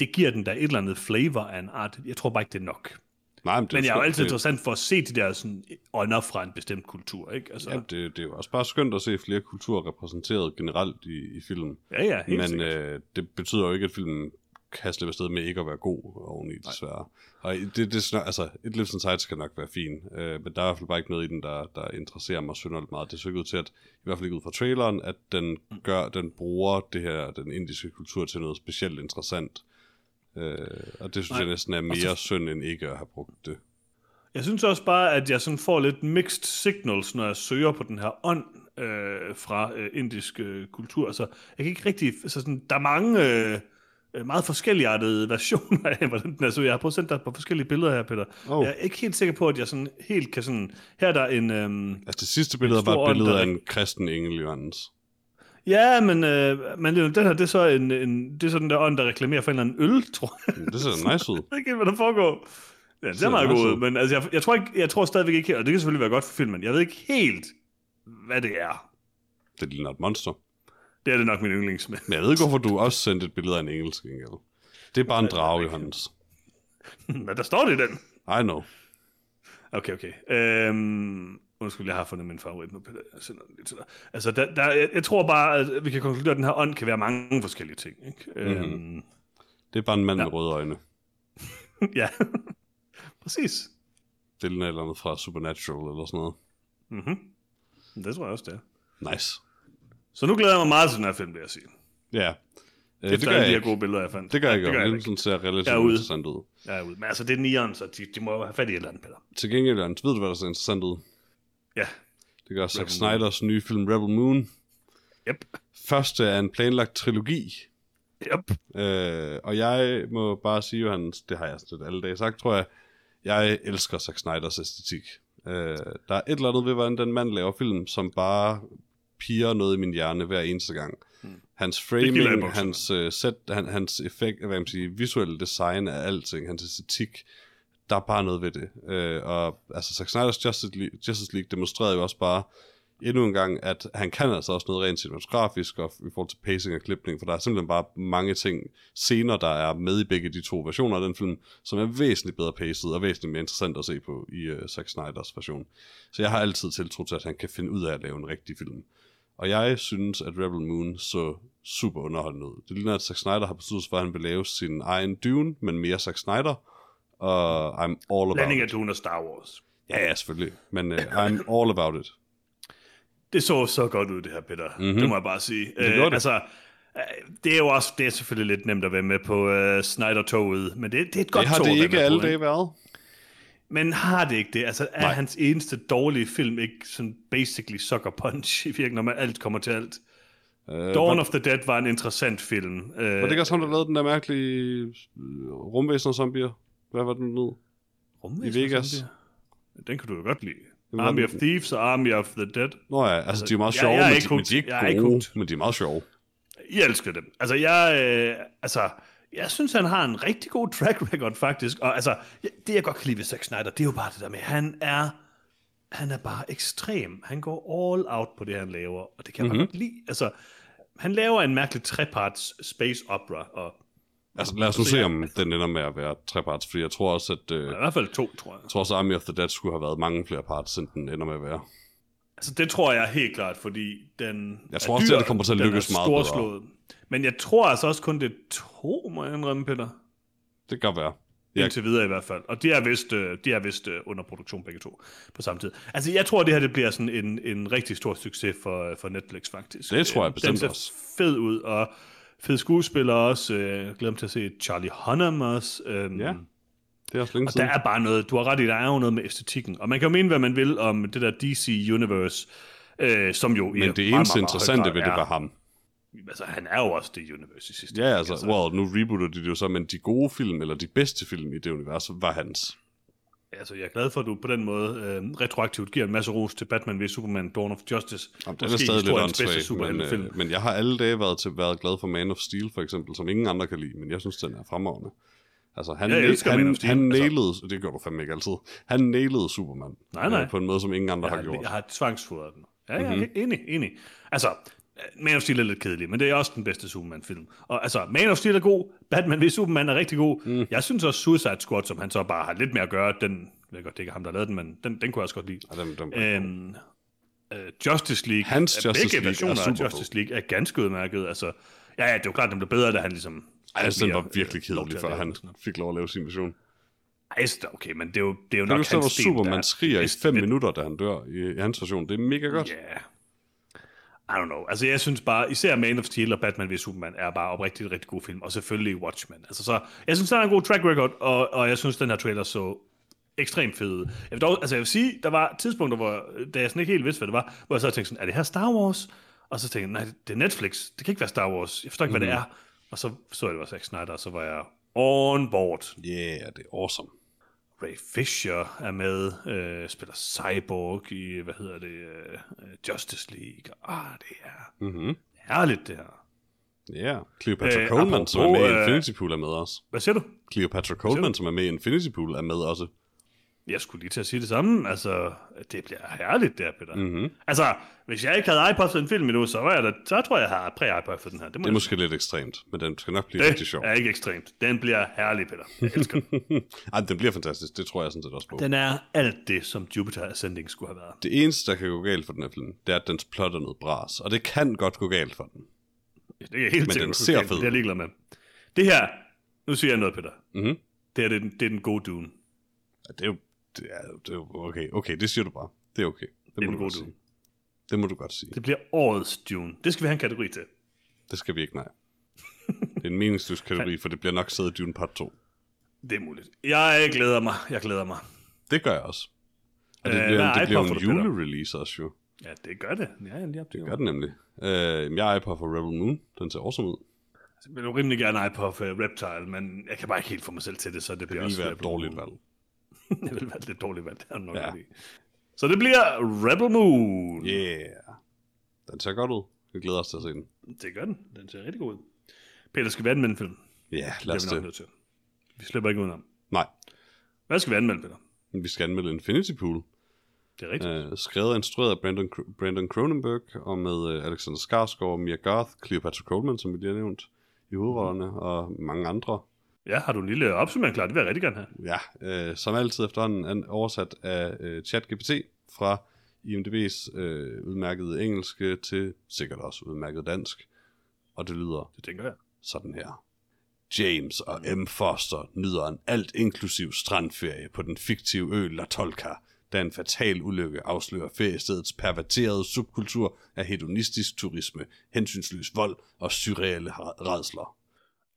det giver den der et eller andet flavor af en art. Jeg tror bare ikke, det er nok. Nej, men, det Men jeg er jo altid det, interessant for at se de der sådan ånder fra en bestemt kultur, ikke? Altså, Jamen, det, det er jo også bare skønt at se flere kulturer repræsenteret generelt i, i filmen. ja, ja, helt Men sikkert. øh, det betyder jo ikke, at filmen kan slippe afsted med ikke at være god oveni, desværre. Og det, det, er altså, et Lives Inside skal nok være fin, øh, men der er i hvert fald bare ikke noget i den, der, der interesserer mig synderligt meget. Det ser ikke ud til, at, i hvert fald ikke ud fra traileren, at den, gør, den bruger det her, den indiske kultur til noget specielt interessant. Øh, og det synes Nej. jeg næsten er mere så- synd, end ikke at have brugt det. Jeg synes også bare, at jeg sådan får lidt mixed signals, når jeg søger på den her ånd øh, fra øh, indisk øh, kultur. Så jeg kan ikke rigtig... Så sådan, der er mange øh, meget forskelligartede versioner af, hvordan den er. Så jeg har prøvet at sende dig på forskellige billeder her, Peter. Oh. Jeg er ikke helt sikker på, at jeg sådan helt kan sådan... Her er der en... Øh, Altså det sidste billede var et billede af en kristen engel, Johannes. Ja, men, øh, men det- den her, det er så en, en, det er så den der ånd, der reklamerer for en eller anden øl, tror jeg. Det ser nice ud. Ikke helt, hvad der foregår. Ja, det er ser meget nice god ud. ud, men altså, jeg, jeg, tror ikke, jeg tror stadigvæk ikke, og det kan selvfølgelig være godt for filmen, jeg ved ikke helt, hvad det er. Det ligner et monster. Det er det nok min yndlings. Men jeg ved ikke, hvorfor du også sendte et billede af en engelsk engel. Det er bare en drage, Johannes. Hvad der står det i den? I know. Okay, okay. Øhm, undskyld, jeg har fundet min favorit nu, Peter. Jeg sender den lige til dig. Altså, der, der, jeg, jeg tror bare, at vi kan konkludere, at den her ånd kan være mange forskellige ting. Ikke? Mhm. Øhm, Det er bare en mand Ja. med røde øjne. ja, præcis. Det et eller andet fra Supernatural eller sådan noget. Mm-hmm. Det tror jeg også, det er. Nice. Så nu glæder jeg mig meget til den her film, vil jeg sige. Ja. Øh, Efter det gør alle de her gode billeder, jeg fandt. Det gør jeg Ja, ikke. det gør jeg ikke. ser relativt er interessant ud. Jeg er ude. Men altså, det er nieren, så de, de må have fat i et eller andet, Peter. Til gengæld, Jørgen, ved du, hvad der ser interessant ud? Ja. Det gør Zack. Snyders nye film Rebel Moon. Yep. Første er en planlagt trilogi. Yep. Øh, og jeg må bare sige, Johannes, det har jeg sådan alle dage sagt, tror jeg, jeg elsker Zack Snyders æstetik. Øh, der er et eller andet ved, hvordan den mand laver film, som bare piger noget i min hjerne hver eneste gang. Hans jeg i framing, hans uh, set, han, hans effekt, hvad man siger, visuelle design af alting, hans æstetik, der er bare noget ved det. Øh, og altså, Zack Snyder's Justice League, Justice League demonstrerede jo også bare endnu en gang, at han kan altså også noget rent cinematografisk og i forhold til pacing og klipning, for der er simpelthen bare mange ting, scener, der er med i begge de to versioner af den film, som er væsentligt bedre paced og væsentligt mere interessant at se på i uh, Zack Snyders version. Så jeg har altid tiltro til, at han kan finde ud af at lave en rigtig film. Og jeg synes, at Rebel Moon så super underholdende ud. Det ligner, at Zack Snyder har besluttet sig for, at han vil lave sin egen Dune, men mere Zack Snyder. Og I'm all about Blanding af. Dune og Star Wars. Ja, ja, selvfølgelig. Men uh, I'm all about it. Det så så godt ud, det her, Peter. Mhm. Mm-hmm. Det må jeg bare sige. Det gjorde det. Altså, øh, det er jo også, det er selvfølgelig lidt nemt at være med på uh, Snyder-toget, men det, det er et godt Det har tog det ikke alle dage været. Men har det ikke det? Altså, er Nej. Hans eneste dårlige film ikke sådan basically sucker punch i virkeligheden, når man alt kommer til alt? Uh, Dawn of the Dead var en interessant film. Uh, Var det ikke også ham, der lavede den der mærkelige rumvæsener zombier? Hvad var den nu? Rumvæsener, i Vegas? Den kan du jo godt lide. Army of Thieves og Army of the Dead. Nå ja, altså de er meget jeg- sjove, jeg er men, de, men de er ikke Jeg er ikke gode, men de er meget sjove. I elsker dem. Altså, jeg, øh, altså, jeg synes, han har en rigtig god track record, faktisk. Og altså, jeg- det jeg godt kan lide ved Zack Snyder, det er jo bare det der med, han er, han er bare ekstrem. Han går all out på det, han laver, og det kan Mhm. man godt lide. Altså, han laver en mærkelig treparts space opera, og Altså lad os nu se, jeg- om den ender med at være treparts, fordi jeg tror også, at øh, i hvert fald to, tror jeg. jeg tror også, at Army of the Dead skulle have været mange flere parts, end den ender med at være. Altså, det tror jeg helt klart, fordi den Jeg tror også, dyr, at det kommer til at lykkes meget bedre. Men jeg tror altså også kun, det er to, må jeg indrømme, Peter. Det kan være. Ja. Indtil videre i hvert fald. Og de er vist, øh, de er vist øh, under produktion begge to på samme tid. Altså, jeg tror, det her det bliver sådan en, en rigtig stor succes for, øh, for Netflix, faktisk. Det tror jeg bestemt Den ser også. fed ud, og fed skuespiller også. Øh, glæder mig til at se Charlie Hunnam også. Øhm, Ja, Det er også længe og der siden. er bare noget, du har ret i, der er jo noget med æstetikken. Og man kan jo mene, hvad man vil om det der DC Universe, øh, som jo Men det eneste meget interessante ved det var ham. Altså, han er jo også det universe i sidste Ja, altså, ikke? well, nu rebooter de det jo så, men de gode film, eller de bedste film i det univers, var hans. Altså, jeg er glad for, at du på den måde øh, retroaktivt giver en masse ros til Batman v Superman Dawn of Justice. Jamen, den er stadig lidt åndssvag, men, øh, men jeg har alle dage været, til, været glad for Man of Steel, for eksempel, som ingen andre kan lide, men jeg synes, den er fremragende. Altså, han, Jeg elsker han, Man of Steel, han altså. nailede, det gør du fandme ikke altid, han nailede Superman. Nej, nej. Øh, på en måde, som ingen andre jeg, har gjort. har, jeg har tvangsfodret den. Ja, jeg Mhm. er enig, enig. Altså, Man of Steel er lidt kedelig, men det er også den bedste Superman-film. Og altså, Man of Steel er god, Batman v Superman er rigtig god. Mm. Jeg synes også Suicide Squad, som han så bare har lidt mere at gøre, den, jeg ved godt, det er ikke ham, der lavet den, men den, den kunne jeg også godt lide. Ja, dem, dem, Øhm, øh, Justice League, Hans øh, Justice begge League er versioner af. Justice League er ganske udmærket. Altså, ja, ja, det er jo klart, den blev bedre, da han ligesom Ej, altså, den var virkelig øh, kedelig, før han den fik lov at lave sin version. Ej, okay, men det er jo, det er jo nok hans der Superman er skriger i fem den. minutter, da han dør i, i hans version? Det er mega godt. Ja. Yeah. I don't know. Altså, jeg synes bare, især Man of Steel og Batman v Superman er bare oprigtigt rigtig god film, og selvfølgelig Watchmen. Altså, så, jeg synes, der er en god track record, og, og jeg synes, den her trailer så ekstremt fed. Jeg vil, dog, altså, jeg vil sige, der var tidspunkter, hvor, da jeg sådan ikke helt vidste, hvad det var, hvor jeg så tænkte sådan, er det her Star Wars? Og så tænkte jeg, nej, det er Netflix. Det kan ikke være Star Wars. Jeg forstår ikke, hvad det er. Og så så jeg, det var Zack Snyder, og så var jeg on board. Yeah, det er awesome. Ray Fisher er med, øh, spiller Cyborg i, hvad hedder det, øh, Justice League. Ah, det er Mhm. herligt, det her. Ja, yeah. Cleopatra Øh, Coleman, som er apropos, med i øh, Infinity Pool, er med også. Hvad siger du? Cleopatra Coleman, som er med i Infinity Pool, er med også. Jeg skulle lige til at sige det samme. Altså, det bliver herligt, der, Peter. Mhm. Altså, hvis jeg ikke havde iPod for en film endnu, så, var jeg da, så tror jeg, jeg har præ-iPod for den her. Det, må Det er måske lidt ekstremt, men den skal nok blive sige. rigtig sjov. det er ikke ekstremt. Den bliver herlig, Peter. Jeg elsker den. Ej, den bliver fantastisk, det tror jeg sådan set også på. Den er alt det, som Jupiter Ascending skulle have været. Det eneste, der kan gå galt for den her film, det er, at dens plot er noget bras. Og det kan godt gå galt for den. Det er helt den sikkert, ser det fed er jeg ligeglad med. Det her, nu siger jeg noget, Peter. Mhm. Det her, det er, den, det er den gode Dune. Ja, det er jo... Det er, det er okay, okay, det siger du bare. Det er okay. Det, Det er må den du godt gode sige. Dune. Det må du godt sige. Det bliver årets Dune. Det skal vi have en kategori til. Det skal vi ikke, nej. Det er en meningsløs kategori, for det bliver nok sædet Dune Part 2. Det er muligt. Jeg glæder mig. Jeg glæder mig. Det gør jeg også. Og det Øh, bliver, det bliver en julerelease også jo. Ja, det gør det. Ja, lige op til Det gør det nemlig. Øh, jeg er iPod for Rebel Moon. Den ser awesome ud. Jeg vil jo rimelig gerne iPod for Reptile, men jeg kan bare ikke helt få mig selv til det, så det, Det bliver også være et dårligt valg. Det vil være lidt dårligt valg, det er nok Ja. Så det bliver Rebel Moon. Yeah. Den ser godt ud. Vi glæder os til at se den. Det gør den. Den ser rigtig god ud. Peter, skal vi anmelde en film? Ja, Det lad er os vi nok det. til. Vi slipper ikke udenom. Nej, Hvad skal vi anmelde, Peter? vi skal anmelde Infinity Pool. Det er rigtigt. Øh, skrevet og instrueret af Brandon, Brandon Cronenberg, og med øh, Alexander Skarsgård, Mia Garth, Cleopatra Coleman, som vi lige har nævnt, i hovedrollerne, og mange andre. Ja, har du en lille opsummering klar? Det vil jeg rigtig gerne have. Ja, øh, som altid efterhånden er oversat af øh, ChatGPT fra IMDb's øh, udmærkede engelske til sikkert også udmærket dansk. Og det lyder Det tænker jeg. sådan her. James og M. Foster nyder en alt inklusiv strandferie på den fiktive ø La Tolca, da en fatal ulykke afslører feriestedets perverterede subkultur af hedonistisk turisme, hensynsløs vold og surreale redsler.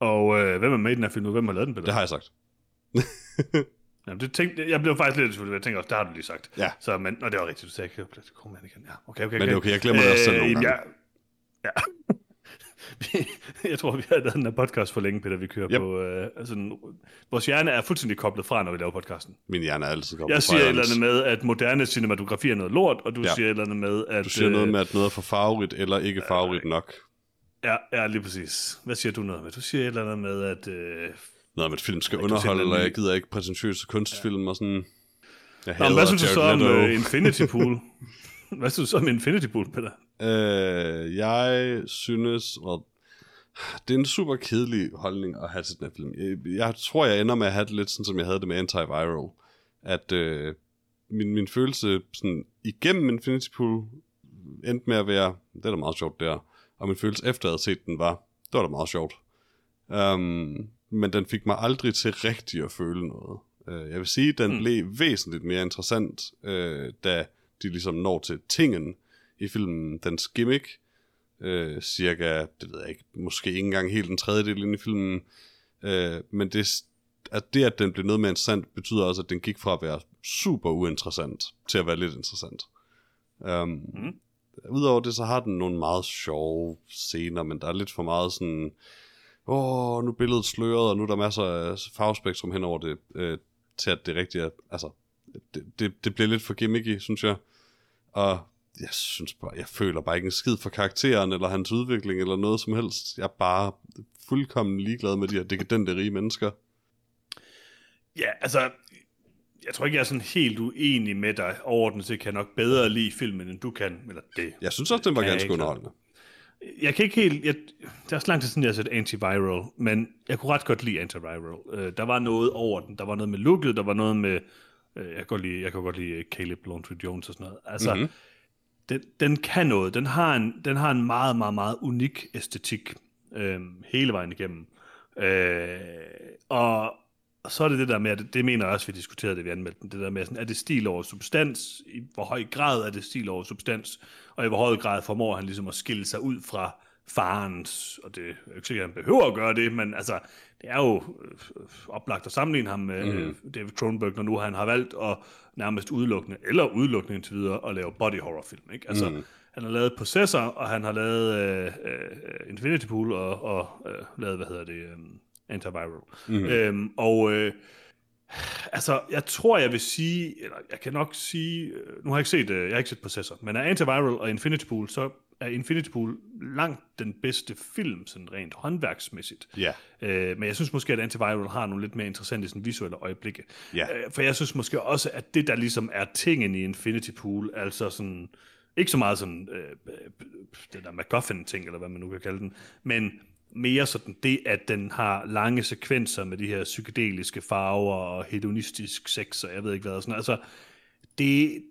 Og øh, hvem er med i den her film nu? Hvem har lavet den, Peter? Det har jeg sagt. Jamen, det tænkte, jeg blev faktisk lidt tvivl. Jeg tænker også, det har du lige sagt. Ja. Så, men, nå, det var rigtigt, du sagde, jeg kan komme med igen. Ja, okay, okay, Men det er okay, jeg glemmer det også selv nogle jamen, gange. Ja. ja. jeg tror, vi har lavet den her podcast for længe, Peter. Vi kører Yep. på... Øh, altså, vores hjerne er fuldstændig koblet fra, når vi laver podcasten. Min hjerne er altid Jeg fra siger et eller andet med, at moderne cinematografi er noget lort, og du Ja. siger et eller andet med, at... Du siger noget øh, med, at noget er for farverigt eller ikke farverigt nok. Ja, ja, lige præcis. Hvad siger du noget med? Du siger et eller andet med, at... Øh, Noget med, at film skal Jeg underholde, og jeg gider ikke prætentiøse kunstfilm og sådan... Jeg Nå, hvad synes du så om uh, Infinity Pool? hvad synes du så om Infinity Pool, Peter? Øh, jeg synes, og det er en super kedelig holdning at have til den her film. Jeg, jeg tror, jeg ender med at have det lidt sådan, som jeg havde det med Antiviral. At øh, min, min følelse sådan, igennem Infinity Pool endte med at være, det er da meget sjovt der, og min følelse efter at have set den var, det var da meget sjovt. Um, men den fik mig aldrig til rigtig at føle noget. Uh, jeg vil sige, at den mm. Blev væsentligt mere interessant, uh, da de ligesom når til tingen i filmen, dens gimmick, øh, cirka, det ved jeg ikke, måske ikke engang helt en tredjedel ind i filmen, øh, men det, at det, at den blev noget mere interessant, betyder også, at den gik fra at være super uinteressant, til at være lidt interessant. Um, Mm. Udover det, så har den nogle meget sjove scener, men der er lidt for meget sådan, åh, nu er billedet sløret, og nu er der masser af farvespektrum hen over det, øh, til at det rigtige er, altså, det, det, det bliver lidt for gimmicky, synes jeg. Og jeg synes bare, jeg føler bare ikke en skid for karakteren, eller hans udvikling, eller noget som helst. Jeg er bare fuldkommen ligeglad med de her dekadente rige mennesker. Ja, altså, jeg tror ikke, jeg er sådan helt uenig med dig. Overordnet set kan jeg nok bedre lide filmen, end du kan. Eller det. Jeg synes også, den var ganske underholdende. Jeg kan ikke helt... Jeg, det er også lang tid siden, jeg har set Antiviral, men jeg kunne ret godt lide Antiviral. Uh, der var noget over den. Der var noget med looket, der var noget med... Uh, jeg, kan godt lide, jeg kan godt lide Caleb Laundry Jones og sådan noget. Altså, Mhm. mm-hmm. den, den kan noget. Den har en, den har en meget, meget, meget unik æstetik øh, hele vejen igennem. Øh, og, og så er det det der med, at det, mener jeg også, vi diskuterede det, vi anmeldte det der med, sådan, er det stil over substans? I hvor høj grad er det stil over substans? Og i hvor høj grad formår han ligesom at skille sig ud fra farens, og det er jo ikke sikkert, at han behøver at gøre det, men altså, det er jo øh, oplagt at sammenligne ham med mm. David Cronenberg, når nu han har valgt at nærmest udelukkende, eller udelukkende indtil videre, at lave body horror film, ikke? Altså, mm. han har lavet Possessor, og han har lavet øh, øh, Infinity Pool, og, og øh, lavet, hvad hedder det, øh, Antiviral. Mm. Øhm, og øh, altså, jeg tror, jeg vil sige, eller jeg kan nok sige, øh, nu har jeg ikke set, øh, jeg har ikke set Possessor, men af Antiviral og Infinity Pool, så er Infinity Pool langt den bedste film, sådan rent håndværksmæssigt. Ja. Øh, men jeg synes måske, at Antiviral har nogle lidt mere interessante sådan, visuelle øjeblikke. Ja. Øh, for jeg synes måske også, at det, der ligesom er tingen i Infinity Pool, altså sådan, ikke så meget sådan, øh, øh det der MacGuffin-ting, eller hvad man nu kan kalde den, men mere sådan det, at den har lange sekvenser med de her psykedeliske farver og hedonistisk sex, og jeg ved ikke hvad. Sådan. Altså, det,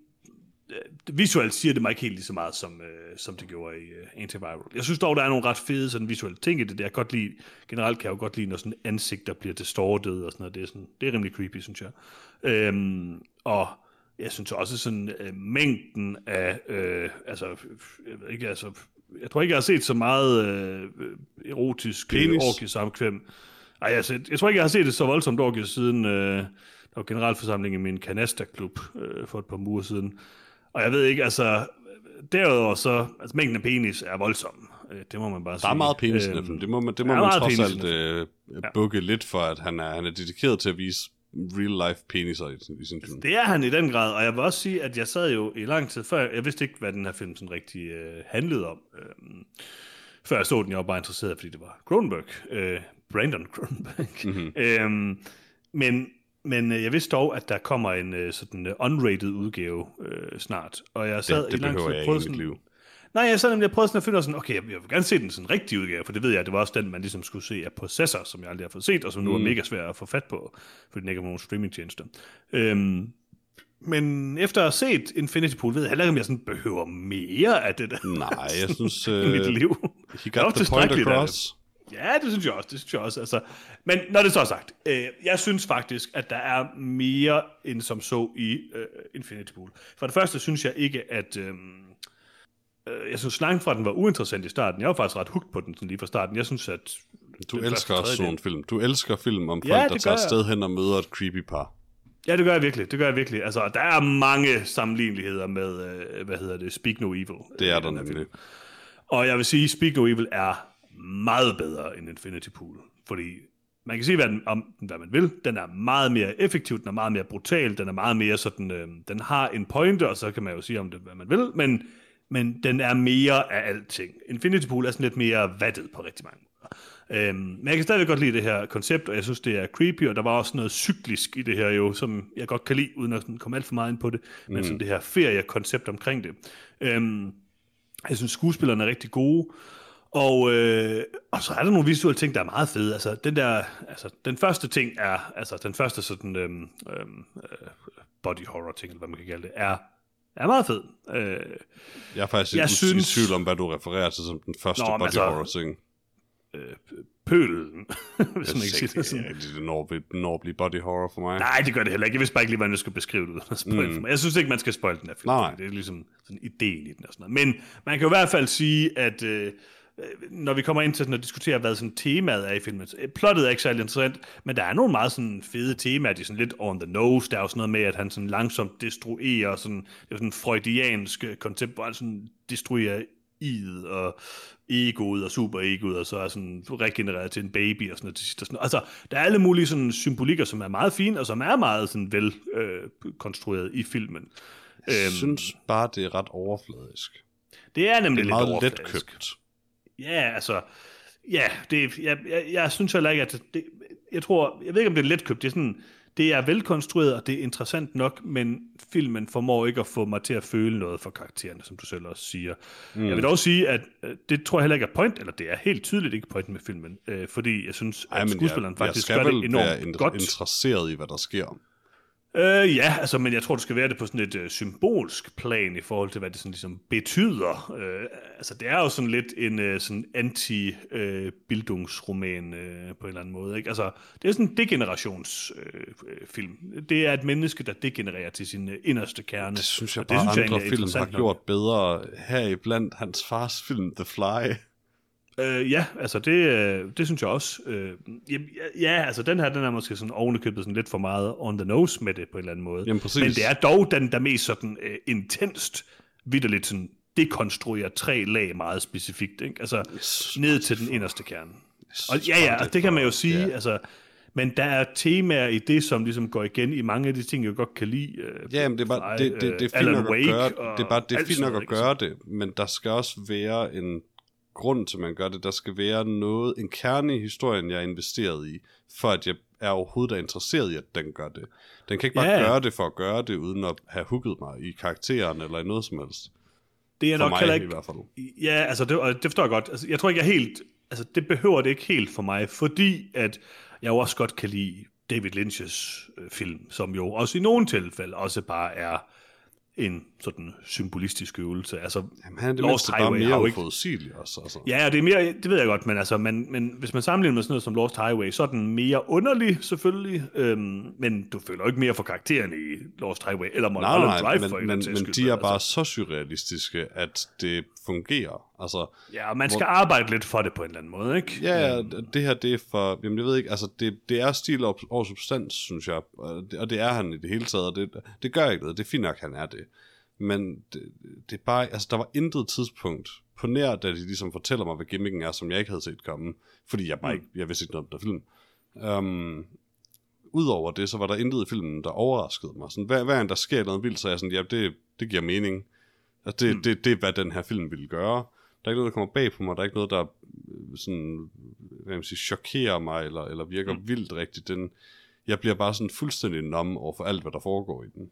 øh, visuelt siger det mig ikke helt lige så meget, som, øh, som det gjorde i øh, Antiviral. Jeg synes dog, der er nogle ret fede sådan, visuelle ting i det. det jeg godt lide, generelt kan jeg jo godt lide, når sådan ansigter bliver distortet og sådan noget. Det er, sådan, det er rimelig creepy, synes jeg. Øhm, og jeg synes også sådan øh, mængden af, øh, altså, jeg ved ikke, altså, jeg tror ikke, jeg har set så meget øh, erotisk øh, orkiesamkvem. Ej, jeg, set, jeg tror ikke, jeg har set det så voldsomt orkie siden øh, der var generalforsamling i min kanasta-klub øh, for et par uger siden. Og jeg ved ikke, altså, derudover så, altså mængden af penis er voldsom. Øh, det må man bare sige. Der er meget penis øhm, Det må man, det må man trods alt øh, bukke ja. lidt for, at han er, han er dedikeret til at vise real-life peniser i, i sin film. Det er han i den grad, og jeg vil også sige, at jeg sad jo i lang tid før, jeg vidste ikke, hvad den her film sådan rigtig øh, handlede om. Øh, før jeg så den, jeg var bare interesseret, fordi det var Cronenberg, øh, Brandon Cronenberg. Mm-hmm. øh, men men øh, jeg vidste dog, at der kommer en øh, sådan uh, unrated udgave øh, snart. Og jeg sad det, det i lang tid jeg ikke sådan, liv. Nej, jeg sad nemlig og prøvede sådan at finde sådan, okay, jeg vil gerne se den sådan rigtige udgave, for det ved jeg, det var også den, man ligesom skulle se af Possessor, som jeg aldrig har fået set, og som nu mm. er mega svær at få fat på, fordi den ikke har nogen streamingtjenester. Øhm, men efter at have set Infinity Pool, ved jeg heller ikke, om jeg sådan behøver mere af det der. Nej, jeg synes... i mit øh, liv. He got the point across. Ja, det synes jeg også, det synes jeg også. Altså, men når det så er sagt, øh, jeg synes faktisk, at der er mere end som så i øh, Infinity Pool. For det første synes jeg ikke, at... Øh, jeg synes langt fra, at den var uinteressant i starten. Jeg var faktisk ret hugt på den sådan lige fra starten. Jeg synes, at... Du elsker også sådan en film. Du elsker film om folk, ja, der tager sted hen og møder et creepy par. Ja, det gør jeg virkelig. Det gør jeg virkelig. Altså, der er mange sammenligneligheder med, øh, hvad hedder det, Speak No Evil. Det er der nemlig. Film. Og jeg vil sige, Speak No Evil er meget bedre end Infinity Pool. Fordi man kan sige, hvad, den, om, hvad man vil. Den er meget mere effektiv, den er meget mere brutal, den er meget mere sådan, øh, den har en pointe, og så kan man jo sige om det, hvad man vil, men, men den er mere af alting. Infinity Pool er sådan lidt mere vattet på rigtig mange måder. Øhm, men jeg kan stadig godt lide det her koncept, og jeg synes, det er creepy, og der var også noget cyklisk i det her jo, som jeg godt kan lide, uden at komme alt for meget ind på det, mm. men sådan det her feriekoncept omkring det. Øhm, jeg synes, skuespillerne er rigtig gode, og, øh, og så er der nogle visuelle ting, der er meget fede. Altså, den der, altså, den første ting er, altså, den første sådan, øhm, øhm, øh, body horror ting, eller hvad man kan kalde det, er, er meget fed. Øh, jeg er faktisk jeg synes, i tvivl om, hvad du refererer til som den første Nå, body altså, horror ting. Øh, pølen, hvis man ikke siger det sådan. Det når, når blive body horror for mig. Nej, det gør det heller ikke. Jeg vidste bare ikke lige, hvordan jeg skulle beskrive det. mm. Jeg synes ikke, man skal spoil den her film. Nej. Det er ligesom sådan ideen i den og sådan noget. Men man kan i hvert fald sige, at øh, når vi kommer ind til sådan at diskutere, hvad sådan temaet er i filmen. Plottet er ikke særlig interessant, men der er nogle meget sådan fede temaer, de er sådan lidt on the nose. Der er også noget med, at han sådan langsomt destruerer, sådan, det er sådan freudiansk koncept, hvor han sådan destruerer id og egoet og superegoet, og så er sådan regenereret til en baby og sådan noget til sidst. Og sådan. Altså, der er alle mulige sådan symbolikker, som er meget fine, og som er meget sådan vel øh, konstrueret i filmen. Jeg øhm, synes bare, det er ret overfladisk. Det er nemlig det er lidt meget letkøbt. Ja, altså, ja, det, jeg, jeg, jeg synes heller ikke, at det, jeg tror, jeg ved ikke, om det er letkøbt, det er sådan, det er velkonstrueret, og det er interessant nok, men filmen formår ikke at få mig til at føle noget for karaktererne, som du selv også siger. Mm. Jeg vil dog sige, at øh, det tror jeg heller ikke er point, eller det er helt tydeligt ikke point med filmen, øh, fordi jeg synes, Ej, at skuespilleren jeg, faktisk jeg gør det enormt være godt. interesseret i, hvad der sker. Øh, ja, altså, men jeg tror, det skal være det på sådan et øh, symbolsk plan i forhold til, hvad det sådan ligesom betyder. Øh, altså, det er jo sådan lidt en øh, sådan anti-bildungsroman øh, øh, på en eller anden måde. Ikke? Altså, det er sådan en degenerationsfilm. Øh, det er et menneske, der degenererer til sin øh, inderste kerne. Det synes jeg bare, det synes andre jeg film har gjort bedre. Her i blandt hans fars film, The Fly. Øh, ja, altså det, øh, det synes jeg også. Øh, ja, ja, altså den her, den er måske sådan ovenikøbet sådan lidt for meget on the nose med det på en eller anden måde. Jamen, præcis. Men det er dog den, der mest sådan uh, intenst, vidderligt sådan dekonstruerer tre lag meget specifikt. Ikke? Altså yes, ned til den inderste kerne. Yes, og ja, ja, det, det kan man jo sige. Yeah. Altså, men der er temaer i det, som ligesom går igen i mange af de ting, jeg godt kan lide. Uh, ja, men det er bare, det, det, det er fint nok at gøre, det er bare, det er fint nok at gøre det, men der skal også være en grund til, at man gør det. Der skal være noget, en kerne i historien, jeg er investeret i, for at jeg er overhovedet er interesseret i, at den gør det. Den kan ikke bare ja. gøre det for at gøre det, uden at have hugget mig i karakteren eller i noget som helst. Det er for nok heller ikke... i hvert fald. Ja, altså det, det forstår jeg godt. Altså, jeg tror ikke, jeg helt... Altså det behøver det ikke helt for mig, fordi at jeg jo også godt kan lide David Lynch's øh, film, som jo også i nogle tilfælde også bare er en sådan symbolistisk øvelse. Altså, Jamen, han er det Lost Highway bare mere uforudsigelig også. Altså. Ja, det er mere, det ved jeg godt, men, altså, men, men hvis man sammenligner med sådan noget som Lost Highway, så er den mere underlig selvfølgelig, øhm, men du føler ikke mere for karakteren i Lost Highway, eller Mulholland nej, nej, Drive men, for men, men de er altså. bare så surrealistiske, at det fungerer. Altså, ja, og man skal hvor... arbejde lidt for det på en eller anden måde, ikke? Ja, øhm. det her det er for, jamen jeg ved ikke, altså det, det er stil og, og substans, synes jeg, og det, og det er han i det hele taget, og det, det gør ikke noget, det er fint nok, han er det. Men det, det er bare, altså der var intet tidspunkt på nær, da de ligesom fortæller mig, hvad gimmicken er, som jeg ikke havde set komme, fordi jeg bare mm. ikke, jeg vidste ikke noget om der film. Um, Udover det, så var der intet i filmen, der overraskede mig. Sådan, hver, hver en der sker noget vildt, så er jeg sådan, ja, det, det giver mening. Altså, det, mm. det, det er, hvad den her film ville gøre. Der er ikke noget, der kommer bag på mig. Der er ikke noget, der øh, sådan, hvad man sige, chokerer mig, eller, eller virker mm. vildt rigtigt. Den, jeg bliver bare sådan fuldstændig nom over for alt, hvad der foregår i den.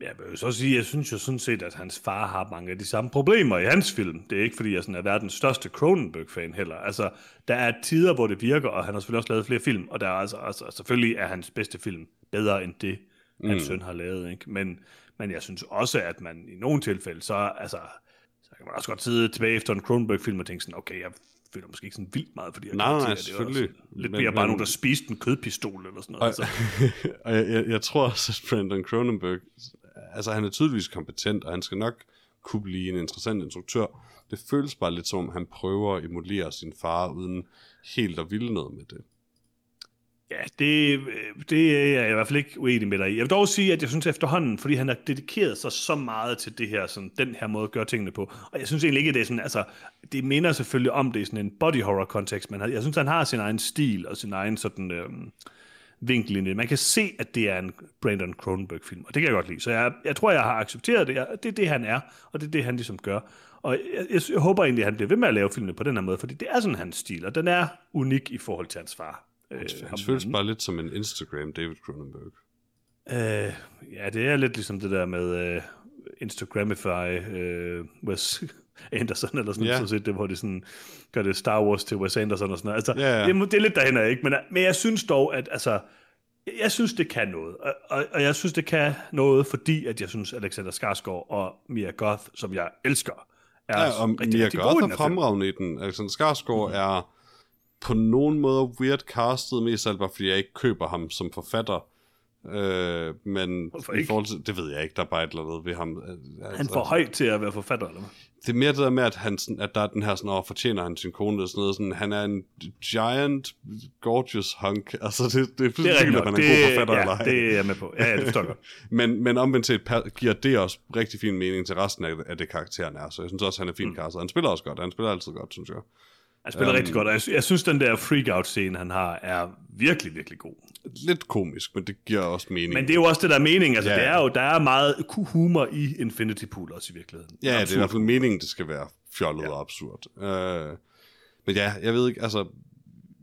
Jeg vil så sige, jeg synes jo sådan set, at hans far har mange af de samme problemer i hans film. Det er ikke, fordi jeg sådan er verdens største Cronenberg-fan heller. Altså, der er tider, hvor det virker, og han har selvfølgelig også lavet flere film, og der er altså, altså selvfølgelig er hans bedste film bedre end det, mm. hans søn har lavet. Ikke? Men, men jeg synes også, at man i nogle tilfælde, så, altså, så kan man også godt sidde tilbage efter en Cronenberg-film og tænke sådan, okay, jeg føler måske ikke sådan vildt meget, fordi jeg nej, nej, selvfølgelig. lidt men, mere men, bare nogen, der spiste en kødpistol eller sådan noget. Og, altså. og jeg, jeg, jeg tror også, at Brandon Cronenberg altså han er tydeligvis kompetent, og han skal nok kunne blive en interessant instruktør. Det føles bare lidt som, han prøver at emulere sin far, uden helt at ville noget med det. Ja, det, øh, det er jeg i hvert fald ikke uenig med dig i. Jeg vil dog sige, at jeg synes efterhånden, fordi han har dedikeret sig så meget til det her, sådan, den her måde at gøre tingene på, og jeg synes egentlig ikke, at det er sådan, altså, det minder selvfølgelig om, det er sådan en body horror kontekst, men jeg synes, han har sin egen stil og sin egen sådan, øh, vinkel ind i det. Man kan se, at det er en Brandon Cronenberg-film, og det kan jeg godt lide. Så jeg, jeg tror, jeg har accepteret det. Det er det, han er, og det er det, han ligesom gør. Og jeg, jeg, jeg håber egentlig, at han bliver ved med at lave filmene på den her måde, fordi det er sådan hans stil, og den er unik i forhold til hans far. Han, øh, han føles bare lidt som en Instagram David Cronenberg. Øh, ja, det er lidt ligesom det der med uh, Instagramify uh, Wes Anderson, eller sådan, yeah. så set det, hvor de sådan gør det Star Wars til Wes Anderson og sådan noget. Altså, yeah. Det, det, er lidt derhen af, ikke? Men, men jeg synes dog, at altså, jeg synes, det kan noget. Og, og, og jeg synes, det kan noget, fordi at jeg synes, Alexander Skarsgård og Mia Goth, som jeg elsker, er ja, og rigtig, Mia rigtig Goth er fremragende i den. Alexander Skarsgård mm. er på nogen måde weird castet, mest alt bare fordi jeg ikke køber ham som forfatter. Øh, men i forhold til, det ved jeg ikke, der er bare et eller andet ved ham. Altså, han får højt til at være forfatter, eller hvad? Det er mere det der med, at, han, at der er den her sådan, åh, fortjener han sin kone, og sådan noget, sådan, han er en giant, gorgeous hunk. Altså, det, det er ligegyldigt, om han er en god forfatter ja, eller ej. det er jeg med på. Ja, ja det forstår godt. men, men omvendt set giver det også rigtig fin mening til resten af, af det, karakteren er. Så jeg synes også, han er fin mm. castet. Han spiller også godt. Han spiller altid godt, synes jeg. Han spiller um, rigtig godt, og jeg, jeg synes, den der freak-out-scene, han har, er virkelig, virkelig god. Lidt komisk, men det giver også mening. Men det er jo også det, der er mening. Altså, ja. det er jo, der er meget humor i Infinity Pool også i virkeligheden. Ja, absurd. det er i hvert fald meningen, det skal være fjollet ja. og absurd. Uh, men ja, jeg ved ikke, altså,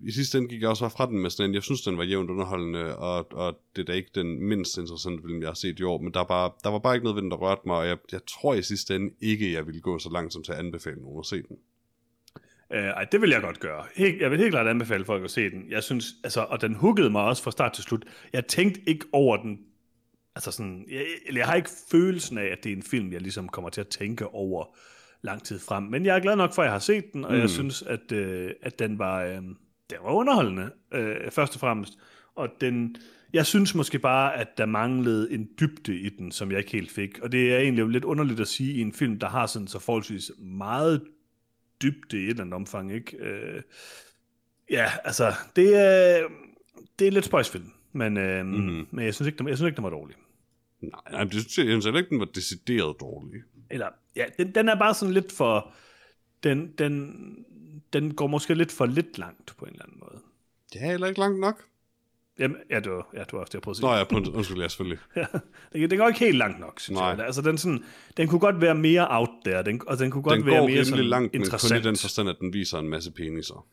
i sidste ende gik jeg også fra den med sådan en, jeg synes, den var jævnt underholdende, og, og det er da ikke den mindst interessante film, jeg har set i år, men der, bare, der var bare ikke noget ved den, der rørte mig, og jeg, jeg tror i sidste ende ikke, jeg ville gå så langt som til at anbefale nogen at se den. Øh, ej, det vil jeg godt gøre. Helt, jeg vil helt klart anbefale folk at se den. Jeg synes, altså, og den huggede mig også fra start til slut. Jeg tænkte ikke over den Altså sådan, jeg, eller jeg har ikke følelsen af, at det er en film, jeg ligesom kommer til at tænke over lang tid frem. Men jeg er glad nok for, at jeg har set den, og mm. jeg synes, at, øh, at den var, øh, den var underholdende, øh, først og fremmest. Og den, jeg synes måske bare, at der manglede en dybde i den, som jeg ikke helt fik. Og det er egentlig lidt underligt at sige i en film, der har sådan så forholdsvis meget dybde i et eller andet omfang, ikke? Øh, ja, altså, det er, det er lidt spøjsfilm, men, øh, mm. men jeg synes ikke, den, jeg synes ikke, den var dårlig. Nej, nej det synes jeg, jeg synes ikke, den var decideret dårlig. Eller, ja, den, den er bare sådan lidt for, den, den, den går måske lidt for lidt langt på en eller anden måde. Det er heller ikke langt nok. Jamen, ja, det var, ja, det var også det, jeg prøvede at sige. Nå ja, på, undskyld, ja, selvfølgelig. ja, det, det går ikke helt langt nok, synes Nej. jeg. Altså, den, sådan, den kunne godt være mere out there, den, og den kunne godt Den være går mere sådan langt, men kun i interessant. den forstand, at den viser en masse peniser.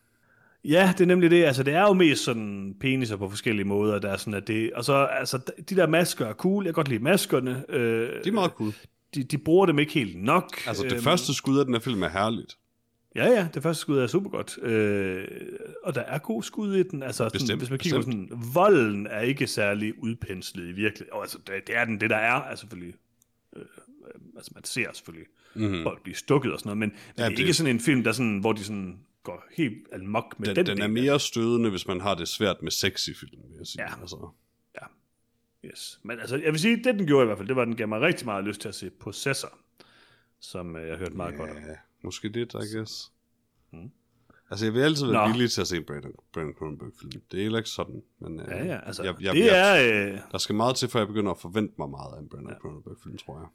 Ja, det er nemlig det. Altså, det er jo mest sådan peniser på forskellige måder. Der er sådan, at det, og så, altså, de der masker er cool. Jeg kan godt lide maskerne. Øh, Det er meget cool. de, de bruger dem ikke helt nok. Altså, det Øhm, første skud af den her film er herligt. Ja, ja, det første skud er super godt. Øh, og der er god skud i den. Altså, sådan, Bestemt, hvis man kigger bestemt. på sådan, volden er ikke særlig udpenslet i virkelig. Og altså, det, det er den, det der er, er selvfølgelig. Øh, øh, altså, man ser selvfølgelig mm. folk blive stukket og sådan noget, men, men Ja, det er ikke sådan en film, der sådan, hvor de sådan går helt amok med Den, den, den, er mere stødende, hvis man har det svært med sex i filmen, vil jeg sige. Ja. Altså, Yes. Men altså, jeg vil sige, det den gjorde i hvert fald, det var, at den gav mig rigtig meget lyst til at se Possessor, som øh, jeg hørte meget godt om. Måske lidt, I guess. Mm. Altså, jeg vil altid være Nå. villig til at se en Brandon, Brandon Cronenberg-film. Det er heller ikke sådan, men øh, Ja, ja, altså, jeg, jeg, det jeg, er... Øh, der skal meget til, før jeg begynder at forvente mig meget af en Brandon ja. Cronenberg-film, tror jeg.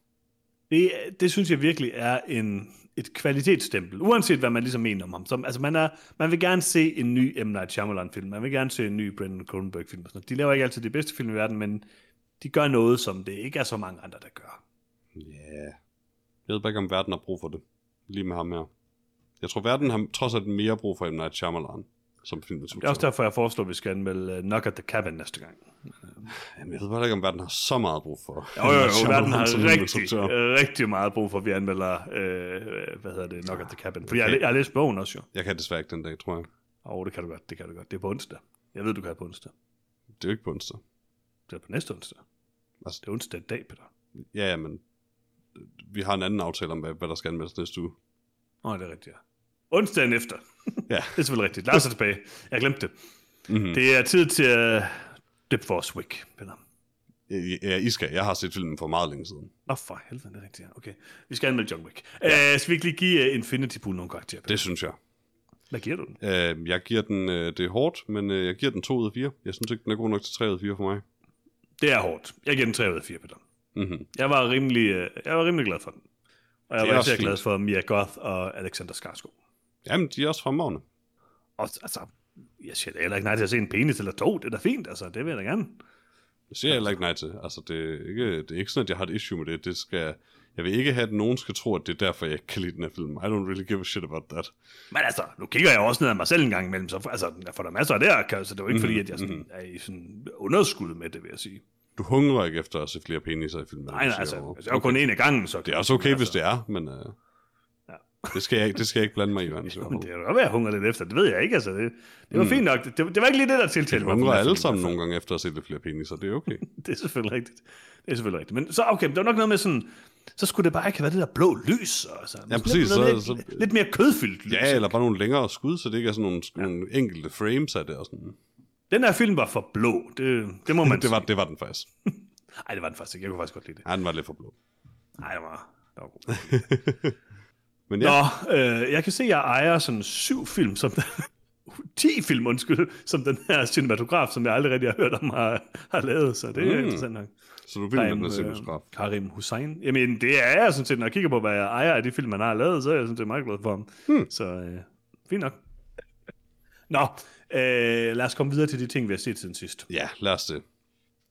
Det, det synes jeg virkelig er en, et kvalitetsstempel, uanset hvad man ligesom mener om ham. Som, altså man, er, man vil gerne se en ny M. Night Shyamalan-film, man vil gerne se en ny Brendan Cronenberg-film. sådan. De laver ikke altid de bedste film i verden, men de gør noget, som det ikke er så mange andre, der gør. Ja. Yeah. Jeg ved bare ikke, om verden har brug for det. Lige med ham her. Jeg tror, verden har trods alt mere brug for M. Night Shyamalan som filminstruktør. Det er også derfor, jeg foreslår, at vi skal anmelde uh, Knock at the Cabin næste gang. Jamen, jeg ved bare ikke, om verden har så meget brug for Jo, jo, jo, verden har rigtig, øh, rigtig meget brug for, at vi anmelder, øh, hvad hedder det, Knock at the Cabin. Fordi jeg, jeg har læst bogen også jo. Jeg kan desværre ikke den dag, tror jeg. Åh, oh, det kan du godt, det kan du godt. Det er på onsdag. Jeg ved, du kan have på onsdag. Det er jo ikke på onsdag. Det er på næste onsdag. Altså- Det er onsdag i dag, Peter. Ja, ja, men vi har en anden aftale om, hvad, hvad der skal anmeldes næste uge. Åh, oh, det er rigtigt, ja. Onsdagen efter. Ja. det er selvfølgelig rigtigt. Lad os tilbage. Jeg glemte det. Mm-hmm. Det er tid til uh, Dip Force Week, Peter. Ja, I skal. Jeg har set filmen for meget længe siden. Åh, oh, for helvede, det er rigtigt. Okay. Vi skal anmelde John Wick. Ja. Uh, skal vi ikke lige give uh, Infinity Pool nogle karakterer? Peter? Det synes jeg. Hvad giver du den? Øh, jeg giver den, øh, det er hårdt, men øh, jeg giver den 2 ud af 4. Jeg synes ikke, den er god nok til 3 ud af 4 for mig. Det er hårdt. Jeg giver den 3 ud af 4, Peter. Mm-hmm. Jeg var rimelig, uh, jeg var rimelig glad for den. Og jeg Det er var især glad for Mia Goth og Alexander Skarsgård. Jamen, de er også fremragende. Og altså, jeg siger heller ikke nej til at se en penis eller to. Det er da fint, altså. Det vil jeg da gerne. Det siger jeg heller ikke nej til. Altså, det er ikke, det er ikke sådan, at jeg har et issue med det. det skal, jeg vil ikke have, at nogen skal tro, at det er derfor, jeg ikke kan lide den her film. I don't really give a shit about that. Men altså, nu kigger jeg også ned af mig selv en gang imellem, så altså, jeg får der masser af der, kan- så det er jo ikke fordi, at jeg sådan, er i sådan underskud med det, vil jeg sige. Du hungrer ikke efter at se flere peniser i filmen. Nej, nej, altså, hvis jeg er jo kun en af gangen, så... Det er også okay, hvis det er, men uh, Ja. det, skal jeg, ikke- det skal jeg ikke blande mig i, Johannes. Men det kan da godt være, jeg hungrer lidt efter, det ved jeg ikke, altså. Det, det var mm. fint nok, det, det, var ikke lige det, der tiltalte mig. på hungrer alle sammen nogle gange efter at se lidt flere peniser. Det er okay. Det er selvfølgelig rigtigt. Det er selvfølgelig rigtigt. Men så, okay, der var nok noget med sådan, så skulle det bare ikke have været det der blå lys. Og Ja, præcis, Lidt, så- lidt, så- lidt mere kødfyldt lys. Ja, eller bare nogle længere skud, så det ikke er sådan nogle, ja. nogle enkelte frames af det. Og sådan. Den her film var for blå, det, det må man Det var, sige. det var den faktisk. Nej, det var den faktisk ikke. Jeg kunne faktisk godt lide det. Ja, den var lidt for blå. Nej, det var, det var god. Men ja, Nå, øh, jeg kan se, at jeg ejer sådan syv film, som 10 film, undskyld, som den her cinematograf, som jeg aldrig rigtig har hørt om, har, har lavet, så det er Mm. interessant nok. så du vil med den her øh, cinematograf. Karim Hussein. Jamen, det er jeg sådan set, når jeg kigger på, hvad jeg ejer af de film, man har lavet, så er jeg sådan set meget glad for ham. Hmm. Så øh, fint nok. Nå, øh, lad os komme videre til de ting, vi har set siden sidst. Ja, lad os det.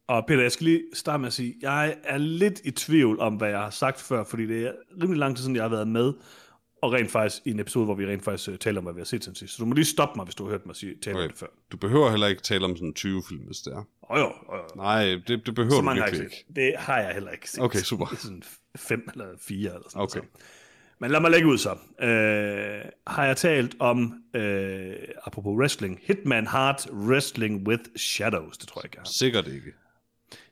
Og Peter, jeg skal lige starte med at sige, jeg er lidt i tvivl om, hvad jeg har sagt før, fordi det er rimelig lang tid siden, jeg har været med, og rent faktisk i en episode, hvor vi rent faktisk uh, taler om, hvad vi har set siden sidst. Så du må lige stoppe mig, hvis du har hørt mig sige, tale okay. om det før. Du behøver heller ikke tale om sådan 20 film, hvis det er. Åh jo, åh, jo. Nej, det, det behøver Så du ikke. Det har jeg heller ikke set. Okay, super. Er sådan fem eller fire eller sådan Okay. noget. Men lad mig lægge ud så. Øh, har jeg talt om, øh, apropos wrestling, Hitman Heart Wrestling with Shadows, det tror jeg ikke, jeg har. Sikkert ikke.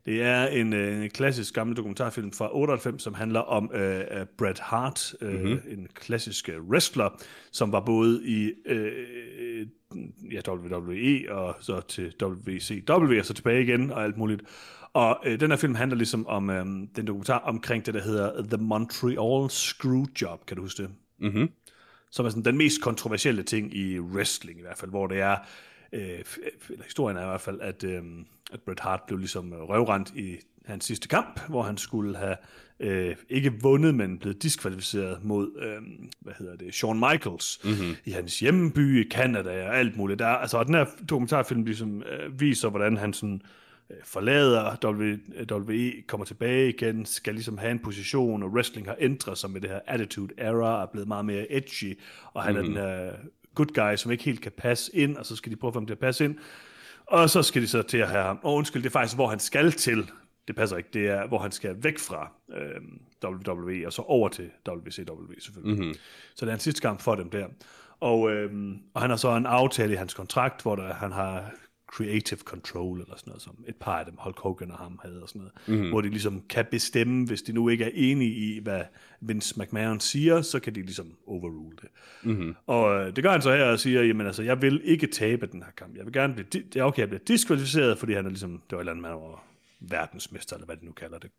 Det er en, øh, en klassisk gammel dokumentarfilm fra 98, som handler om øh, øh, Bret Hart, øh, mm-hmm. en klassisk øh, wrestler, som var både i øh, ja, WWE og så til WCW, og så tilbage igen og alt muligt. Og øh, den her film handler ligesom om øh, den dokumentar omkring det, der hedder The Montreal Screwjob, kan du huske det? Mhm. Som er sådan den mest kontroversielle ting i wrestling i hvert fald, hvor det er, øh, eller historien er i hvert fald, at, øh, at Bret Hart blev ligesom røvrendt i hans sidste kamp, hvor han skulle have øh, ikke vundet, men blevet diskvalificeret mod, øh, hvad hedder det, Shawn Michaels mm-hmm. i hans hjemmeby i Canada og alt muligt. Der, altså, og den her dokumentarfilm ligesom, øh, viser, hvordan han sådan, øh, forlader WWE, kommer tilbage igen, skal ligesom have en position, og wrestling har ændret sig med det her Attitude Era, er blevet meget mere edgy, og han mm-hmm. er den her good guy, som ikke helt kan passe ind, og så skal de prøve at få ham til at passe ind. Og så skal de så til at have ham. Og undskyld, det er faktisk, hvor han skal til. Det passer ikke. Det er, hvor han skal væk fra øh, WWE, og så over til WCW selvfølgelig. Mm-hmm. Så det er en sidste kamp for dem der. Og, øh, og han har så en aftale i hans kontrakt, hvor der, han har creative control, eller sådan noget, som et par af dem, Hulk Hogan og ham havde, og sådan noget, mm-hmm. hvor de ligesom kan bestemme, hvis de nu ikke er enige i, hvad Vince McMahon siger, så kan de ligesom overrule det. Mm-hmm. Og øh, det gør han så her og siger, jamen altså, jeg vil ikke tabe den her kamp. Jeg vil gerne blive, det er okay, jeg bliver diskvalificeret, fordi han er ligesom, det var et eller andet, man var verdensmester, eller hvad de nu kalder det.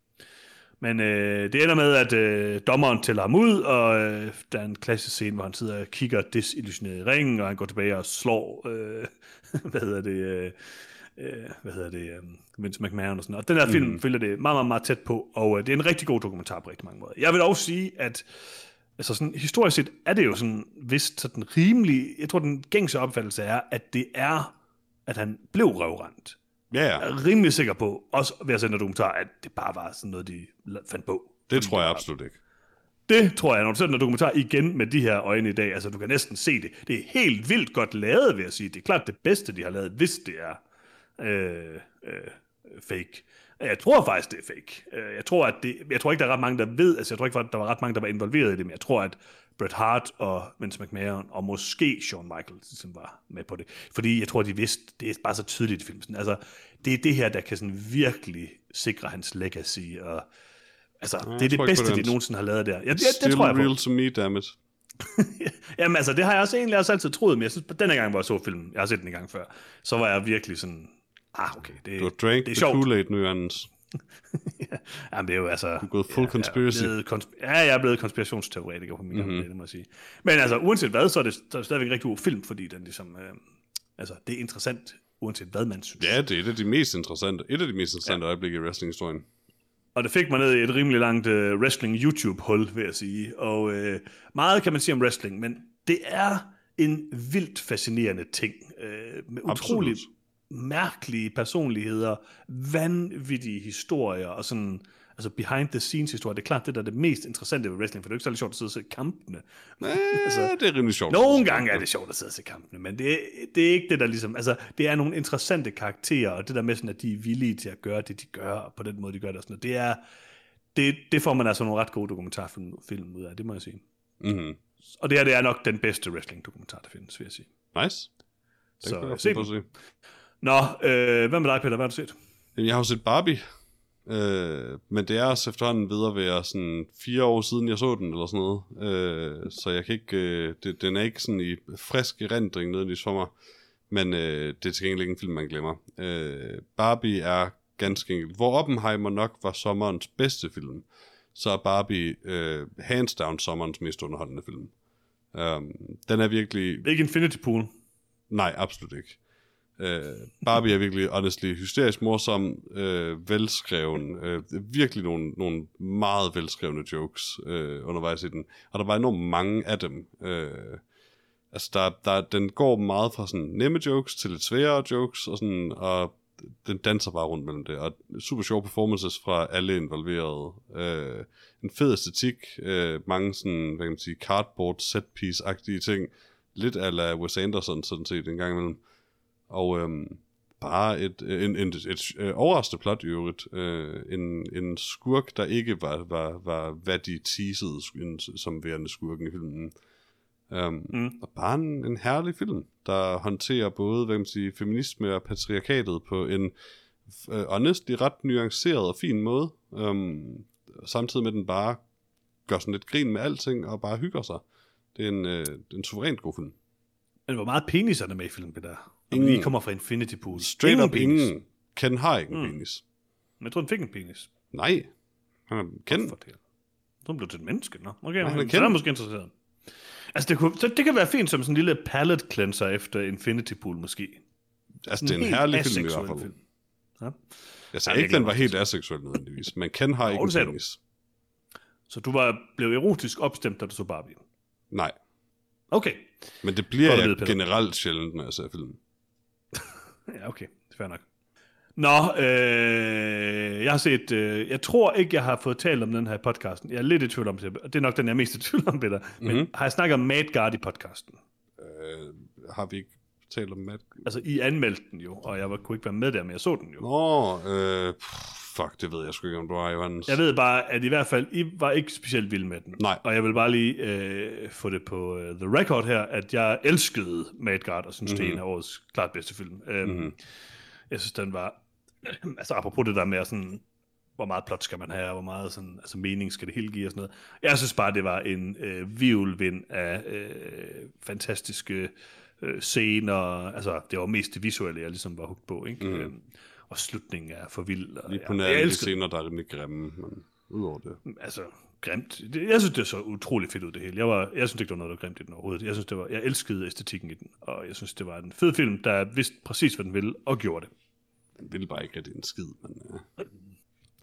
Men øh, det ender med, at øh, dommeren tæller ham ud, og øh, der er en klassisk scene, hvor han sidder og kigger desillusioneret i ringen, og han går tilbage og slår, øh, hvad hedder det, øh, øh, hvad hedder det, øh, Vince McMahon og sådan noget. Og den her film mm. følger det meget, meget, meget tæt på, og øh, det er en rigtig god dokumentar på rigtig mange måder. Jeg vil også sige, at altså sådan, historisk set er det jo sådan, vist sådan rimelig, jeg tror den gængse opfattelse er, at det er, at han blev røvrendt. Ja, ja. Jeg er rimelig sikker på, også ved at sende en dokumentar, at det bare var sådan noget, de fandt på. Det tror jeg absolut ikke. Det tror jeg, når du ser den dokumentar igen med de her øjne i dag, altså du kan næsten se det. Det er helt vildt godt lavet, vil jeg sige. Det er klart det bedste, de har lavet, hvis det er øh, øh, fake. Jeg tror faktisk, det er fake. Øh, jeg tror, at det, jeg tror ikke, der er ret mange, der ved, altså jeg tror ikke, der var ret mange, der var involveret i det, men jeg tror, at Bret Hart og Vince McMahon, og måske Shawn Michaels, som var med på det. Fordi jeg tror, de vidste, det er bare så tydeligt i filmen. Altså, det er det her, der kan sådan virkelig sikre hans legacy, og altså, Ja, det er det bedste, de nogensinde har lavet der. Ja, det, Still det tror jeg på. real to me, dammit. Jamen altså, det har jeg også egentlig også altid troet, men jeg synes, på den her gang, hvor jeg så filmen, jeg har set den en gang før, så var jeg virkelig sådan, ah, okay, det, Du har drank det er sjovt. Kool-Aid nu, Anders. Jamen, det er jo altså... Du er gået full conspiracy. Jeg er konsp- ja, jeg er blevet konspirationsteoretiker på min Mhm. mm-hmm. det må jeg sige. Men altså, uanset hvad, så er det, så er det stadigvæk en rigtig god film, fordi den ligesom... Øh, altså, det er interessant, uanset hvad man synes. Ja, det er et af de mest interessante, et af de mest interessante ja. øjeblikke i wrestling-historien. Og det fik mig ned i et rimelig langt uh, wrestling YouTube-hul, vil jeg sige. Og uh, meget kan man sige om wrestling, men det er en vildt fascinerende ting. Uh, med utroligt mærkelige personligheder, vanvittige historier og sådan altså behind the scenes historier. Det er klart, det der er det mest interessante ved wrestling, for det er jo ikke særlig sjovt at sidde og se kampene. Ja, altså, det er rimelig sjovt. Nogle gange er det sjovt at sidde og se kampene, men det, det er ikke det, der ligesom... Altså, det er nogle interessante karakterer, og det der med sådan, at de er villige til at gøre det, de gør, og på den måde, de gør det, og sådan noget, det er... Det, det får man altså nogle ret gode dokumentarfilm film ud af, det må jeg sige. Mm-hmm. Og det her, det er nok den bedste wrestling-dokumentar, der findes, vil jeg sige. Nice. Den Så, kan jeg se. Nå, øh, hvad med dig, Peter? Hvad har du set? Jamen, Jeg har jo set Barbie, øh, men det er også efterhånden ved at sådan fire år siden, jeg så den, eller sådan noget. Øh, så jeg kan ikke, øh, det, den er ikke sådan i frisk erindring nødvendigvis for mig, men øh, det er til gengæld ikke en film, man glemmer. Øh, Barbie er ganske enkelt, hvor Oppenheimer nok var sommerens bedste film, så er Barbie øh, hands down sommerens mest underholdende film. Um, den er virkelig Ikke Infinity Pool. Nej, absolut ikke. Øh, Barbie er virkelig, honestly, hysterisk morsom, øh, velskreven, øh, virkelig nogle, nogle meget velskrevne jokes øh, undervejs i den. Og der var enormt mange af dem. Øh, altså, der, der, den går meget fra sådan nemme jokes til lidt sværere jokes, og, sådan, og den danser bare rundt mellem det. Og super sjove performances fra alle involverede. Øh, en fed æstetik, øh, mange sådan, hvad kan man sige, cardboard set piece-agtige ting. Lidt ala Wes Anderson sådan set en gang imellem. Og øhm, bare et, en, en, et, et øh, overraskende plot i øvrigt. Øh, en, en skurk, der ikke var, var, var hvad de teasede som værende skurken i filmen. Um, mm. Og bare en, en herlig film, der håndterer både hvad kan man sige, feminisme og patriarkatet på en øh, honestly ret nuanceret og fin måde. Um, samtidig med, at den bare gør sådan lidt grin med alting, og bare hygger sig. Det er en, øh, en suverænt god film. Men hvor meget penis er der med i filmen, det der? Ingen. vi kommer fra Infinity Pool. Straight ingen up penis. ingen. Ken har ikke en Mm. penis. Men jeg tror, den fik en penis. Nej. Han er Ken. For det. Jeg tror, den blev til et menneske. Nå, okay, han er så er kendt. måske interesseret. Altså, det, kunne, så det kan være fint som sådan en lille palette cleanser efter Infinity Pool, måske. Altså, det er en helt herlig film i hvert fald. film. Ja. Jeg sagde Ja, det ikke, den var helt aseksuel nødvendigvis, men Ken har ikke det en sagde du. penis. Så du var blev erotisk opstemt, da du så Barbie. Nej. Okay. Men det bliver jeg vide, generelt sjældent, når jeg ser film. Ja, okay. Det er fair nok. Nå, øh, jeg har set, øh, jeg tror ikke, jeg har fået talt om den her i podcasten. Jeg er lidt i tvivl om det, og det er nok den, jeg er mest i tvivl om, Peter. Men Mhm. har jeg snakket om Mad Guard i podcasten? Øh, har vi ikke talt om Matt? Altså, I anmeldte den jo, og jeg var, kunne ikke være med der, men jeg så den jo. Nå, øh, fuck, det ved jeg sgu ikke, om du har, Johannes. Jeg ved bare, at i hvert fald, I var ikke specielt vilde med den. Nej. Og jeg vil bare lige øh, få det på uh, the record her, at jeg elskede Mad Guard, og synes, mm-hmm. det er en af årets klart bedste film. Um, mm-hmm. Jeg synes, den var... altså, apropos det der med sådan hvor meget plot skal man have, og hvor meget sådan, altså, mening skal det hele give og sådan noget. Jeg synes bare, det var en øh, vivlvind af øh, fantastiske øh, scener. Altså, det var mest det visuelle, jeg ligesom var hugt på. Ikke? Mm. Øhm, og slutningen er for vild. Og, Lige på ja, nær de scener, der er rimelig grimme, men udover det. altså, grimt. Jeg synes, det så utrolig fedt ud, det hele. Jeg, var, jeg synes ikke, der var noget, der var grimt i den overhovedet. Jeg synes, det var, jeg elskede æstetikken i den, og jeg synes, det var en fed film, der vidste præcis, hvad den ville, og gjorde det. Den ville bare ikke rigtig en skid, men, øh.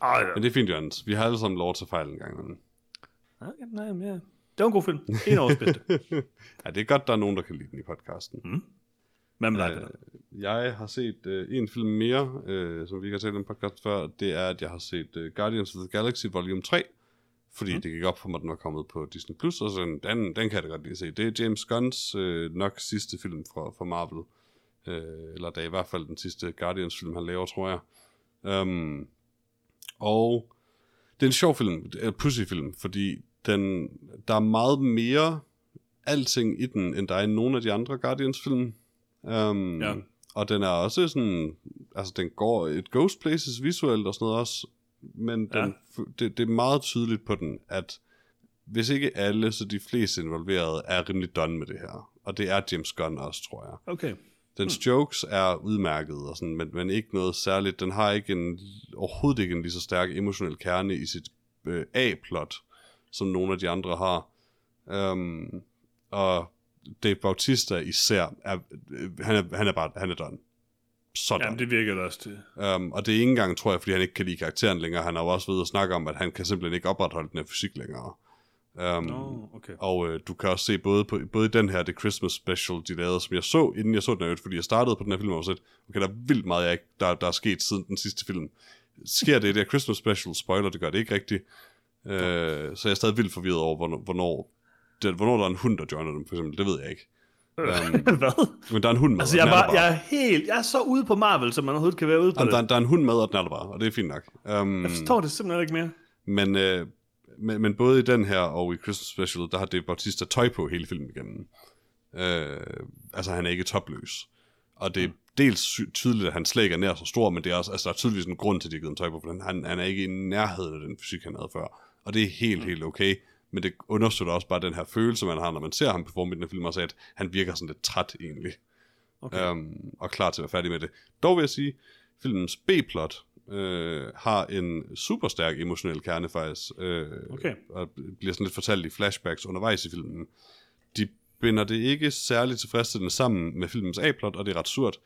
Ej, ja. men det er fint, Johannes. Vi har alle sammen lov til fejl en gang. Men... Okay, nej, men ja. Det var en god film. En af årets bedste. ja, det er godt, der er nogen, der kan lide den i podcasten. Mm. Hvad med dig, Øh? Jeg har set øh, en film mere, øh, som vi ikke har talt om podcast før. Det er, at jeg har set øh, Guardians of the Galaxy Volume 3. Fordi mm. det gik op for mig, at den var kommet på Disney+. Plus, og sådan, den, den kan jeg da godt lide at se. Det er James Gunns øh, nok sidste film fra, fra Marvel. Øh, eller det er i hvert fald den sidste Guardians-film, han laver, tror jeg. Um, og det er en sjov film, en pussy film, fordi den, der er meget mere alting i den, end der er i nogle af de andre Guardians-film. Um, Ja. Og den er også sådan, altså den går et Ghost Places visuelt og sådan noget også, men den, Ja. det, det er meget tydeligt på den, at hvis ikke alle, så de fleste involverede er rimelig done med det her. Og det er James Gunn også, tror jeg. Okay. Dens hmm. jokes er udmærket, og sådan, men, men ikke noget særligt. Den har ikke en, overhovedet ikke en lige så stærk emotionel kerne i sit øh, A-plot, som nogle af de andre har. Um, og Dave Bautista især, er, øh, han, er, han er bare, han er done. Sådan. Jamen, det virker da også til. Um, og det er ikke engang, tror jeg, fordi han ikke kan lide karakteren længere. Han har jo også ved at snakke om, at han kan simpelthen ikke opretholde den her fysik længere. Um, Nå, okay. og øh, du kan også se både, på, både den her, The Christmas Special, de lavede, som jeg så, inden jeg så den her, fordi jeg startede på den her film, og sådan, okay, der er vildt meget, jeg ikke, der, der er sket siden den sidste film. Sker det i det her Christmas Special? Spoiler, det gør det ikke rigtigt. Øh, så jeg er stadig vildt forvirret over, hvornår, hvornår, det, hvornår der er en hund, der joiner dem, for eksempel. Det ved jeg ikke. Um, Hvad? men der er en hund med, Altså, jeg er, bare, jeg er helt, jeg er så ude på Marvel, som man overhovedet kan være ude på Jamen, det. der, der er en hund med, og den er der bare, og det er fint nok. Um, Jeg forstår det simpelthen ikke mere. Men, øh, men, men både i den her og i Christmas Special, der har Dave Bautista tøj på hele filmen igennem. Øh, altså, han er ikke topløs. Og det er dels tydeligt, at han slet ikke er nær så stor, men det er også, altså, der er tydeligvis en grund til, at de har givet ham tøj på, for han, han er ikke i nærheden af den fysik, han havde før. Og det er helt, helt okay. Men det understøtter også bare den her følelse, man har, når man ser ham performe i den her film, også at han virker sådan lidt træt egentlig. Okay. Um, og klar til at være færdig med det. Dog vil jeg sige, filmens B-plot øh, har en super stærk emotionel kerne faktisk, øh, Okay. og bliver sådan lidt fortalt i flashbacks undervejs i filmen. De binder det ikke særligt tilfredsstillende sammen med filmens A-plot, og det er ret surt.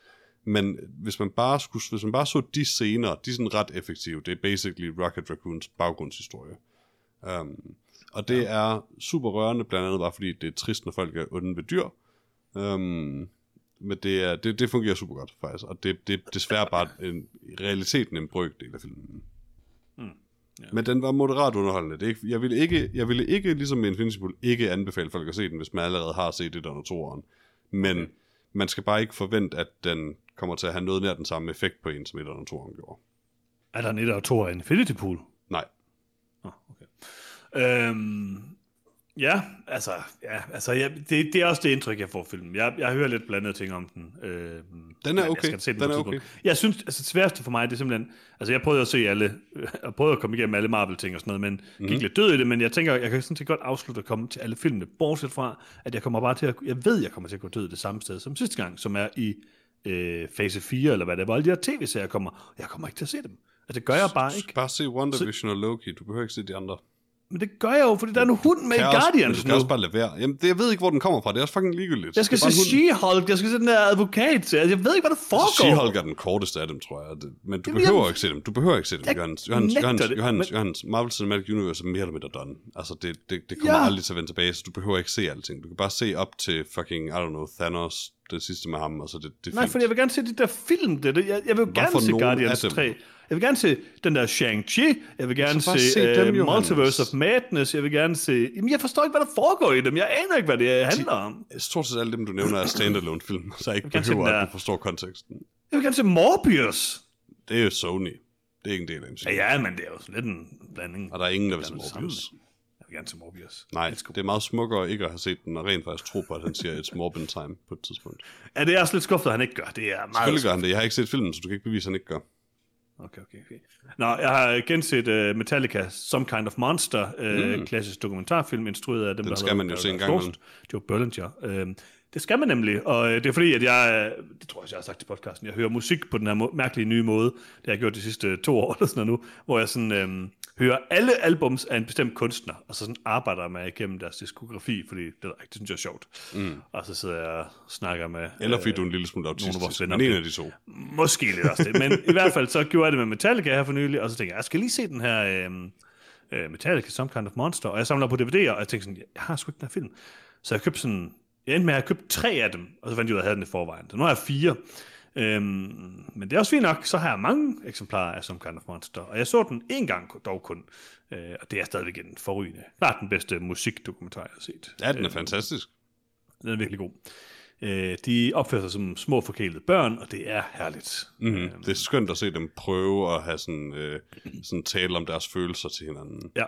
Men hvis man bare, skulle, hvis man bare så de scener, de er sådan ret effektive. Det er basically Rocket Raccoons baggrundshistorie. Um, og det ja. er super rørende, blandt andet bare fordi det er trist, når folk er onde ved dyr. Um, men det, er, det, det fungerer super godt, faktisk. Og det, det er desværre bare en, i realiteten en brøkdel af filmen. Mm, ja. Men den var moderat underholdende. Det er ikke, jeg, ville ikke, jeg ville ikke, ligesom med Infinity Pool, ikke anbefale folk at se den, hvis man allerede har set det under toeren. Men okay. Man skal bare ikke forvente, at den kommer til at have noget nær den samme effekt på en, som et under toeren gjorde. Er der en et og to af Infinity Pool? Nej. Oh, okay. Øhm, Ja, altså, ja, altså ja, det, det er også det indtryk, jeg får filmen. Jeg, jeg hører lidt blandede ting om den. Øh, Den er jeg okay. skal se Den på er okay. Jeg synes, altså det sværeste for mig, det er simpelthen, altså jeg prøvede at se alle, jeg prøvede at komme igennem alle Marvel-ting og sådan noget, men mm-hmm. gik lidt død i det, men jeg tænker, jeg kan sådan set godt afslutte at komme til alle filmene, bortset fra, at jeg kommer bare til at, jeg ved, jeg kommer til at gå død det samme sted som sidste gang, som er i øh, fase 4, eller hvad det er, hvor alle de her tv-serier kommer. Jeg kommer ikke til at se dem. Altså det gør jeg bare ikke. Bare se WandaVision og Loki. Du behøver ikke se de andre. Men det gør jeg jo, fordi der er en hund med i også- Guardians skal nu. også bare lade være. Jamen, det, jeg ved ikke, hvor den kommer fra. Det er også fucking ligegyldigt. Jeg skal se. She-Hulk, jeg skal se den der advokat. Altså, Jeg ved ikke, hvad der foregår. She-Hulk er den korteste af dem, tror jeg. Det- Men du Jamen, behøver jeg- ikke se dem. Du behøver ikke se dem, Jeg Johannes. Johannes, Johannes, det, Johannes, men- Johannes. Marvel Cinematic Universe er mere eller mindre done. Altså, det, det, det kommer Ja. aldrig til at vende tilbage, så du behøver ikke se alting. Du kan bare se op til fucking, I don't know, Thanos, det sidste med ham, og så det, det Nej, for jeg vil gerne se de der film. Det, det. Jeg, jeg vil jo Hvad gerne se Guardians af dem? 3. Jeg vil gerne se den der Shang-Chi. Jeg vil gerne se, se dem, uh, Johannes. Multiverse of Madness. Jeg vil gerne se... Jamen, jeg forstår ikke, hvad der foregår i dem. Jeg aner ikke, hvad det handler om. Stort set alle dem, du nævner, er standalone film, så jeg ikke se behøver, at du forstår konteksten. Jeg vil gerne se Morbius. Det er jo Sony. Det er ikke en del af MCU. Ja, ja, men det er jo lidt en blanding. Og der er ingen, der vil se Morbius. sammen. Gerne se Morbius. Nej, det er meget smukkere ikke at have set den, og rent faktisk tro på, at han siger, it's Morbin time på et tidspunkt. Ja, det er også lidt skuffet, at han ikke gør. Det er meget Selvfølgelig gør han det. Jeg har ikke set filmen, så du kan ikke bevise, at han ikke gør. Okay, okay, okay. Nå, jeg har genset uh, Metallica, Some Kind of Monster, uh, mm. klassisk dokumentarfilm, instrueret af dem, der skal man jo se en gang Lost, Joe Berlinger. Uh, det skal man nemlig, og det er fordi, at jeg, øh, det tror jeg, jeg har sagt i podcasten, jeg hører musik på den her mærkelige nye måde, det har jeg gjort de sidste to år eller sådan noget nu, hvor jeg sådan øh, hører alle albums af en bestemt kunstner, og så sådan arbejder mig igennem deres diskografi, fordi det, det synes jeg er sjovt. Mm. Og så sidder jeg og snakker med... Eller fordi øh, du er en lille smule nogle af autistisk. vores venner Men en af de to. Måske lidt også det. Men i hvert fald så gjorde jeg det med Metallica her for nylig, og så tænkte jeg, jeg skal lige se den her øh, øh, Metallica, Some Kind of Monster, og jeg samler på DVD'er, og jeg tænkte sådan, jeg har sgu ikke den her film. Så jeg købte sådan, jeg endte med at have købt tre af dem, og så fandt jeg ud af, at jeg havde den i forvejen. Så nu har jeg fire. Øhm, men det er også fint nok, så har jeg mange eksemplarer af Some Kind of Monster, og jeg så den en gang dog kun, øh, og det er stadigvæk en forrygende. Klart den bedste musikdokumentar, jeg har set. Ja, den er fantastisk. Den er virkelig god. Øh, de opfører sig som små forkælede børn, og det er herligt. Mm-hmm. Det er skønt at se dem prøve at have sådan, øh, sådan tale om deres følelser til hinanden. Ja.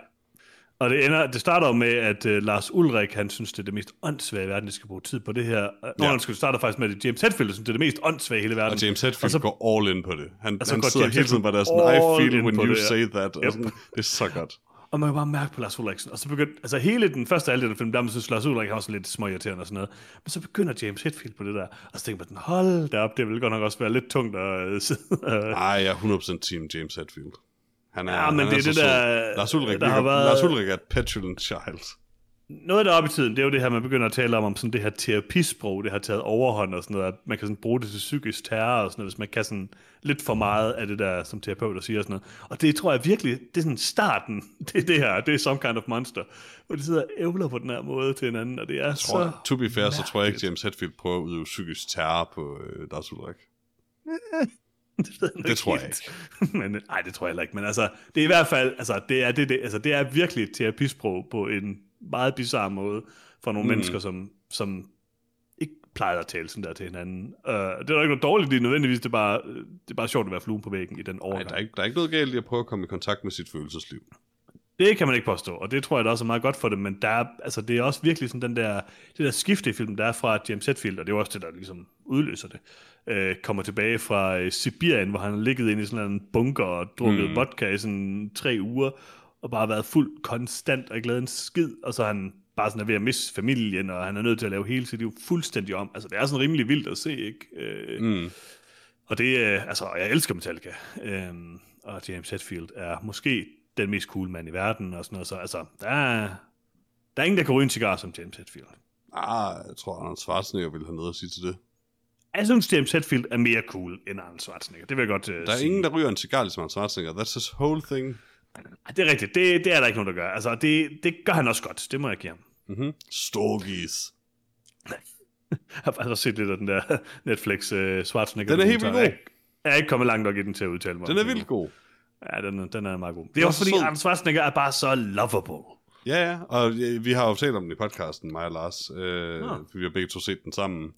Og det, ender, det starter jo med, at uh, Lars Ulrik, han synes, det er det mest åndssvage i verden, de skal bruge tid på det her. Uh, Nå, Ja. han skulle starte faktisk med det. James Hetfield synes, det er det mest åndssvage i hele verden. Og James Hetfield så- går all in på det. Han, så han sidder James hele tiden bare der sådan, I feel when you det, say that. Og Yep. sådan, det er så godt. Og man kan bare mærke på Lars Ulriksen. Og så begyndte, altså hele den første halvdel af filmen, der man synes, Lars Ulrik har også lidt småirriterende og sådan noget. Men så begynder James Hetfield på det der. Og så tænker man, hold da op, det vil godt nok også være lidt tungt at øh, sidde. øh, Ej, jeg er 100% team James Hetfield. Han er, Ja, men han det er så det sød. der- Lars Ulrik, der har været- Lars Ulrik er et petulant child. Noget der er oppe i tiden, det er jo det her, man begynder at tale om, om sådan det her terapisprog, det har taget overhånd og sådan noget, at man kan sådan bruge det til psykisk terror og sådan noget, hvis man kan sådan lidt for meget af det der, som terapeuter siger og sådan noget. Og det tror jeg virkelig, det er sådan starten, det er det her, det er some kind of monster, hvor de sidder og ævler på den her måde til hinanden, og det er Tror, så... to be fair, så tror jeg ikke, James Hetfield prøver at udøve psykisk terror på øh, Lars Ulrik. det, ved jeg Det tror jeg helt. men, nej, det tror jeg heller ikke, men altså, det er i hvert fald, altså, det er, det, det, altså, det er virkelig et terapisprog på en meget bizarre måde for nogle mm. mennesker, som, som ikke plejer at tale sådan der til hinanden. Uh, det er der ikke noget dårligt i nødvendigvis, det er bare, det er bare sjovt at være fluen på væggen i den Nej, overgang. der er, ikke, der er ikke noget galt i at prøve at komme i kontakt med sit følelsesliv. Det kan man ikke påstå, og det tror jeg da også er meget godt for det, men der er, altså, det er også virkelig sådan den der, det der skifte i filmen, der er fra James Hetfield, og det er også det, der ligesom udløser det, øh, kommer tilbage fra øh, Sibirien, hvor han har ligget inde i sådan en bunker og drukket mm. vodka i sådan tre uger, og bare været fuld konstant og ikke lavet en skid, og så han bare sådan er ved at miste familien, og han er nødt til at lave hele sit liv fuldstændig om. Altså, det er sådan rimelig vildt at se, ikke? Øh, Mm. og det er, altså, jeg elsker Metallica. Øhm, og James Hetfield er måske den mest cool mand i verden, og sådan noget. Så altså, der er, der er ingen, der kan ryge en cigar som James Hetfield. Ah, jeg tror, Arnold Schwarzenegger ville have noget at sige til det. Jeg synes, James Hetfield er mere cool end Arnold Schwarzenegger. Det vil jeg godt uh, Der er sige. ingen, der ryger en cigar ligesom Arnold Schwarzenegger. That's his whole thing. Det er rigtigt. Det, det er der ikke nogen, der gør. Altså, det, det gør han også godt. Det må jeg give ham. Mm-hmm. Storgis. Jeg har faktisk set lidt af den der Netflix uh, Schwarzenegger. Den er helt vildt god. Jeg, jeg er ikke kommet langt nok i den til at udtale mig. Den er vildt god. Ja, den, den er meget god. Det er er også så fordi, sød. Arnold Schwarzenegger er bare så lovable. Ja, ja, og øh, vi har jo talt om den i podcasten, mig og Lars, øh, for vi har begge to set den sammen.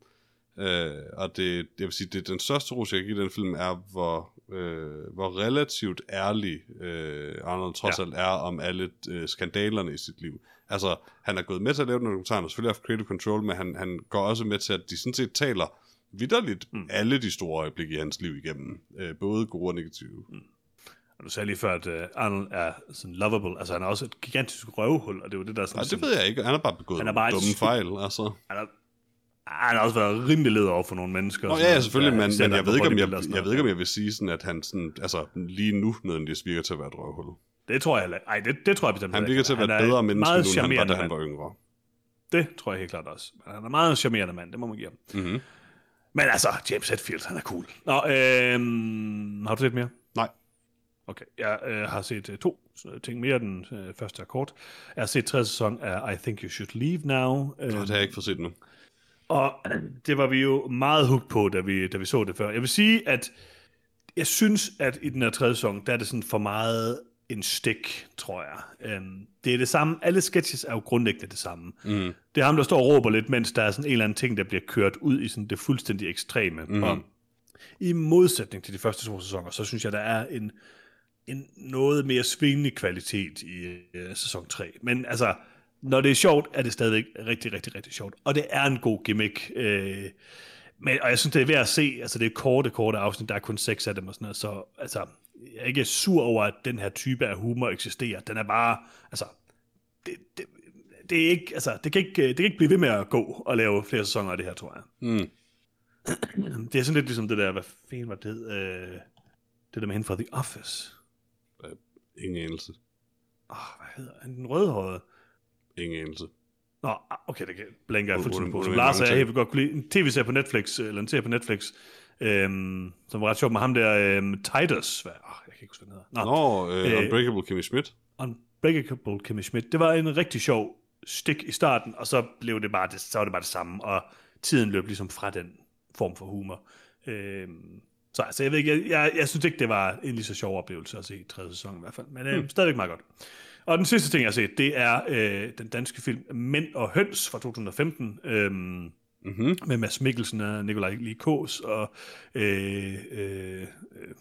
Øh, og det, jeg vil sige, det den største ros, jeg kan give den film, er, hvor, øh, hvor relativt ærlig øh, Arnold trods Ja. alt er om alle øh, skandalerne i sit liv. Altså, han er gået med til at lave den dokumentar, og selvfølgelig haft creative control, men han, han går også med til, at de sådan set taler vidderligt mm. alle de store øjeblikke i hans liv igennem. Øh, både gode og negative. Mm. Og du sagde lige før, at uh, Arnold er sådan lovable. Altså, han er også et gigantisk røvhul, og det er jo det, der er sådan... Nej, det ved jeg ikke. Han har bare begået Han er bare dumme fejl, altså. Han har, han har også været rimelig leder over for nogle mennesker. Nå, ja, ja, selvfølgelig, men, men jeg, ved ikke, om jeg, sådan jeg ved ikke, om jeg vil sige sådan, at han sådan, altså, lige nu nødvendigvis virker til at være et røvhul. Det tror jeg heller ikke. Ej, det, det tror jeg bestemt Han virker til at være et bedre en menneske nu, end han var, da han var yngre. Det tror jeg helt klart også. Men han er en meget charmerende mand, det må man give ham. Mm-hmm. Men altså, James Hetfield, han er cool. Nå, øhm, har du set mere? Nej. Okay, jeg øh, har set øh, to øh, ting mere. Den øh, første er kort. Jeg har set tredje sæson af I Think You Should Leave Now. Øh, Det har jeg ikke fået set nu. Og det var vi jo meget hooked på, da vi, da vi så det før. Jeg vil sige, at jeg synes, at i den her tredje sæson, der er det sådan for meget en stik, tror jeg. Øhm, det er det samme. Alle sketches er jo grundlæggende det samme. Mm. Det er ham, der står og råber lidt, mens der er sådan en eller anden ting, der bliver kørt ud i sådan det fuldstændig ekstreme. Mm. Og i modsætning til de første to sæsoner, så synes jeg, der er en, en noget mere svingende kvalitet i øh, sæson 3. Men altså, når det er sjovt, er det stadigvæk rigtig, rigtig, rigtig sjovt. Og det er en god gimmick. Øh, men, og jeg synes, det er værd at se. Altså, det er korte, korte afsnit. Der er kun seks af dem og sådan noget. Så altså, jeg er ikke sur over, at den her type af humor eksisterer. Den er bare, altså, det, det, det er ikke, altså, det kan ikke, det kan ikke blive ved med at gå og lave flere sæsoner af det her, tror jeg. Mm. Det er sådan lidt ligesom det der, hvad fanden var det, øh, det der med hende fra The Office. Ingen anelse. Åh, oh, hvad hedder han? Den rødhårede. Ingen anelse. Nå, ah, okay, det kan blanker jeg fuldstændig på. Som Lars og jeg vildt godt kunne lide en tv-serie på Netflix, eller en serie på Netflix, øhm, som var ret sjov med ham der, øhm, Titus. Hvad? Oh, jeg kan ikke huske, hvad den hedder. Nå, Nå, øh, Øh, Unbreakable Kimmy Schmidt. Unbreakable Kimmy Schmidt. Det var en rigtig sjov stik i starten, og så blev det bare det, så var det bare det samme, og tiden løb ligesom fra den form for humor. Øhm, så altså, jeg ved ikke, jeg, jeg, jeg synes ikke, det var en lige så sjov oplevelse at se i tredje sæson i hvert fald, men øh, hmm. stadigvæk meget godt. Og den sidste ting, jeg har set, det er øh, den danske film Mænd og Høns fra 2015, øhm, Mm-hmm. med Mads Mikkelsen og Nikolaj Likås og øh, øh,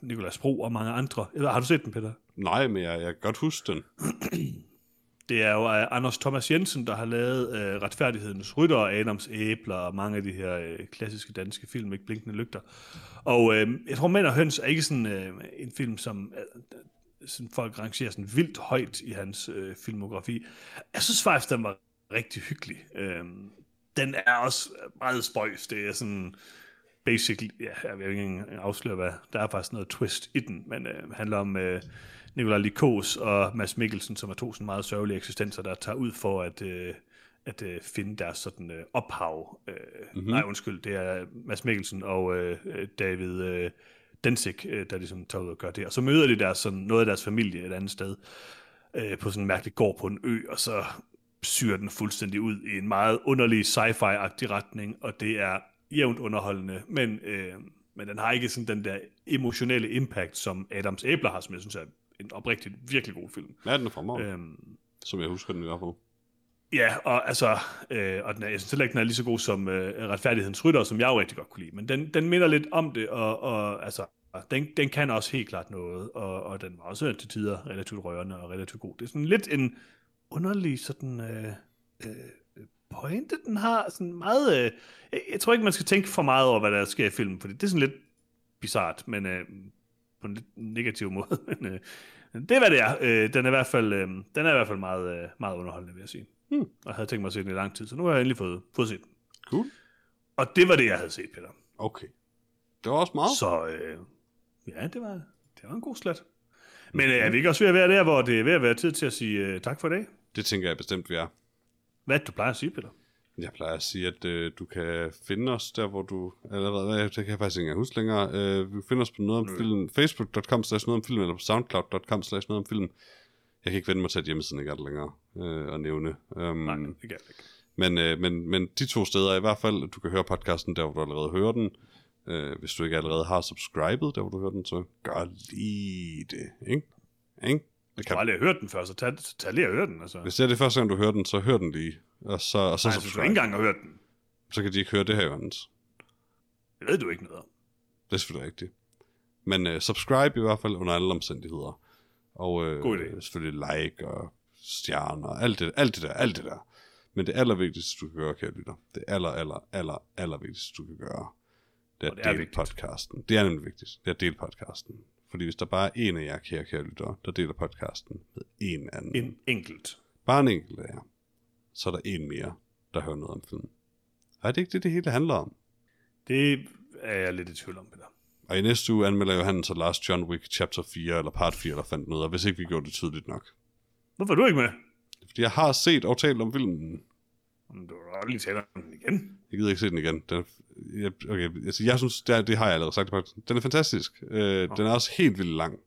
Nikolaj Spro og mange andre. Eller, har du set den, Peter? Nej, men jeg, jeg kan godt huske den. Det er jo øh, Anders Thomas Jensen, der har lavet øh, Retfærdighedens Rytter og Adams Æbler og mange af de her øh, klassiske danske film, ikke blinkende lygter. Og øh, jeg tror, Mænd og Høns er ikke sådan øh, en film, som øh, sådan folk rangerer sådan vildt højt i hans øh, filmografi. Jeg synes faktisk, den var rigtig hyggelig. Øh, den er også meget spøjs. Det er sådan basically, ja, jeg vil ikke engang afsløre, hvad, der er faktisk noget twist i den, men øh, handler om øh, Nikolaj Likos og Mads Mikkelsen, som er to sådan meget sørgelige eksistenser, der tager ud for at, øh, at øh, finde deres sådan øh, ophav. Øh, mm-hmm. Nej, undskyld, det er Mads Mikkelsen og øh, David øh, Densik, øh, der ligesom tager ud og gør det. Og så møder de deres, sådan, noget af deres familie et andet sted, øh, på sådan en mærkelig gård på en ø, og så syrer den fuldstændig ud i en meget underlig sci-fi-agtig retning, og det er jævnt underholdende, men, øh, men den har ikke sådan den der emotionelle impact, som Adams Æbler har, som jeg synes er en oprigtigt virkelig god film. Ja, den er fremragende, Øhm, som jeg husker den i hvert fald. ja, og altså, øh, og den er, jeg synes heller ikke, den er lige så god som øh, Retfærdighedens Rytter, som jeg jo rigtig godt kunne lide, men den, den minder lidt om det, og, og altså, den, den kan også helt klart noget, og, og den var også til tider relativt rørende og relativt god. Det er sådan lidt en underlig sådan øh, øh, pointe, den har. Sådan meget, øh, jeg, jeg tror ikke, man skal tænke for meget over, hvad der sker i filmen, fordi det er sådan lidt bizart, men øh, på en lidt negativ måde. men, øh, det er, hvad det er. Øh, den er i hvert fald, øh, den er i hvert fald meget, øh, meget underholdende, vil jeg sige. Hmm. Og jeg havde tænkt mig at se den i lang tid, så nu har jeg endelig fået, fået set den. Cool. Og det var det, jeg havde set, Peter. Okay. Det var også meget. Så øh, ja, det var, det var en god slat. Men øh, er vi ikke også ved at være der, hvor det er ved at være tid til at sige øh, tak for i dag? Det tænker jeg bestemt, vi er. Hvad du plejer at sige, Peter? Jeg plejer at sige, at øh, du kan finde os der, hvor du allerede hvad, det kan jeg faktisk ikke huske længere. Øh, vi finder os på noget om film, facebook.com slash noget om film, eller på soundcloud.com slash noget om film. Jeg kan ikke vende mig til, at hjemmesiden ikke er der længere øh, at nævne. Um, Nej, det kan jeg ikke. Men, øh, men, men de to steder er i hvert fald, at du kan høre podcasten der, hvor du allerede hører den. Øh, hvis du ikke allerede har subscribet der, hvor du hører den, så gør lige det. Ikke? Ikke? Det Jeg har aldrig hørt den før, så tag, så tag lige at høre den. Altså. Hvis det er det første gang, du hører den, så hør den lige. Og så, og så Nej, hvis du ikke engang har hørt den. så kan de ikke høre det her, Johannes. Det ved du ikke noget om. Det er selvfølgelig rigtigt. Men uh, subscribe i hvert fald under alle omstændigheder. Og uh, God idé. selvfølgelig like og stjerner, alt det, alt det der, alt det der. Men det allervigtigste, du kan gøre, kære lytter, det aller, aller, aller, aller vigtigste, du kan gøre, det er Og det er dele vigtigt. podcasten. Det er nemlig vigtigt. Det er at dele podcasten. Fordi hvis der bare er en af jer, kære, kære lyttere, der deler podcasten med en anden, En enkelt. bare en enkelt af jer, så er der en mere, der hører noget om filmen. Og er det ikke det, det hele handler om? Det er jeg lidt i tvivl om, Peter. Og i næste uge anmelder Johannes så Last John Wick Chapter 4, eller Part 4, eller fandt noget, og hvis ikke vi gjorde det tydeligt nok. Hvorfor er du ikke med? Fordi jeg har set og talt om filmen. Du har lige om den igen. Jeg gider ikke se den igen. Den er, jeg, okay, altså, jeg synes, det, er, det har jeg allerede sagt. Den er fantastisk. Øh, Den er også helt vildt lang.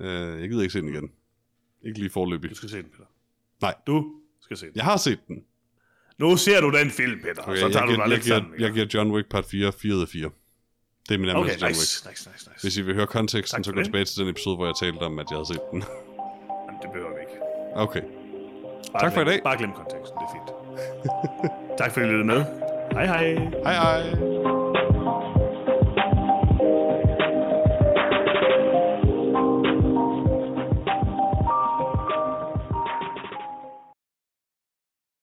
Øh, jeg gider ikke se den igen. Ikke lige forløbig. Du skal se den, Peter. Nej. Du skal se den. Jeg har set den. Nu ser du den film, Peter, okay, Okay, så tager jeg, du dig lidt giver, sammen. jeg giver John Wick part 4, 4 ud af 4. Det er min anmeldelse Okay, John Wick. nice, nice, nice, nice. Hvis I vil høre konteksten, Tak så for gå tilbage til den episode, hvor jeg talte om, at jeg havde set den. Jamen, Det behøver vi ikke. Okay. Bare Tak for glem, i dag. Bare glem konteksten, det er fint tak fordi I lyttede med. Hej hej. Hej hej.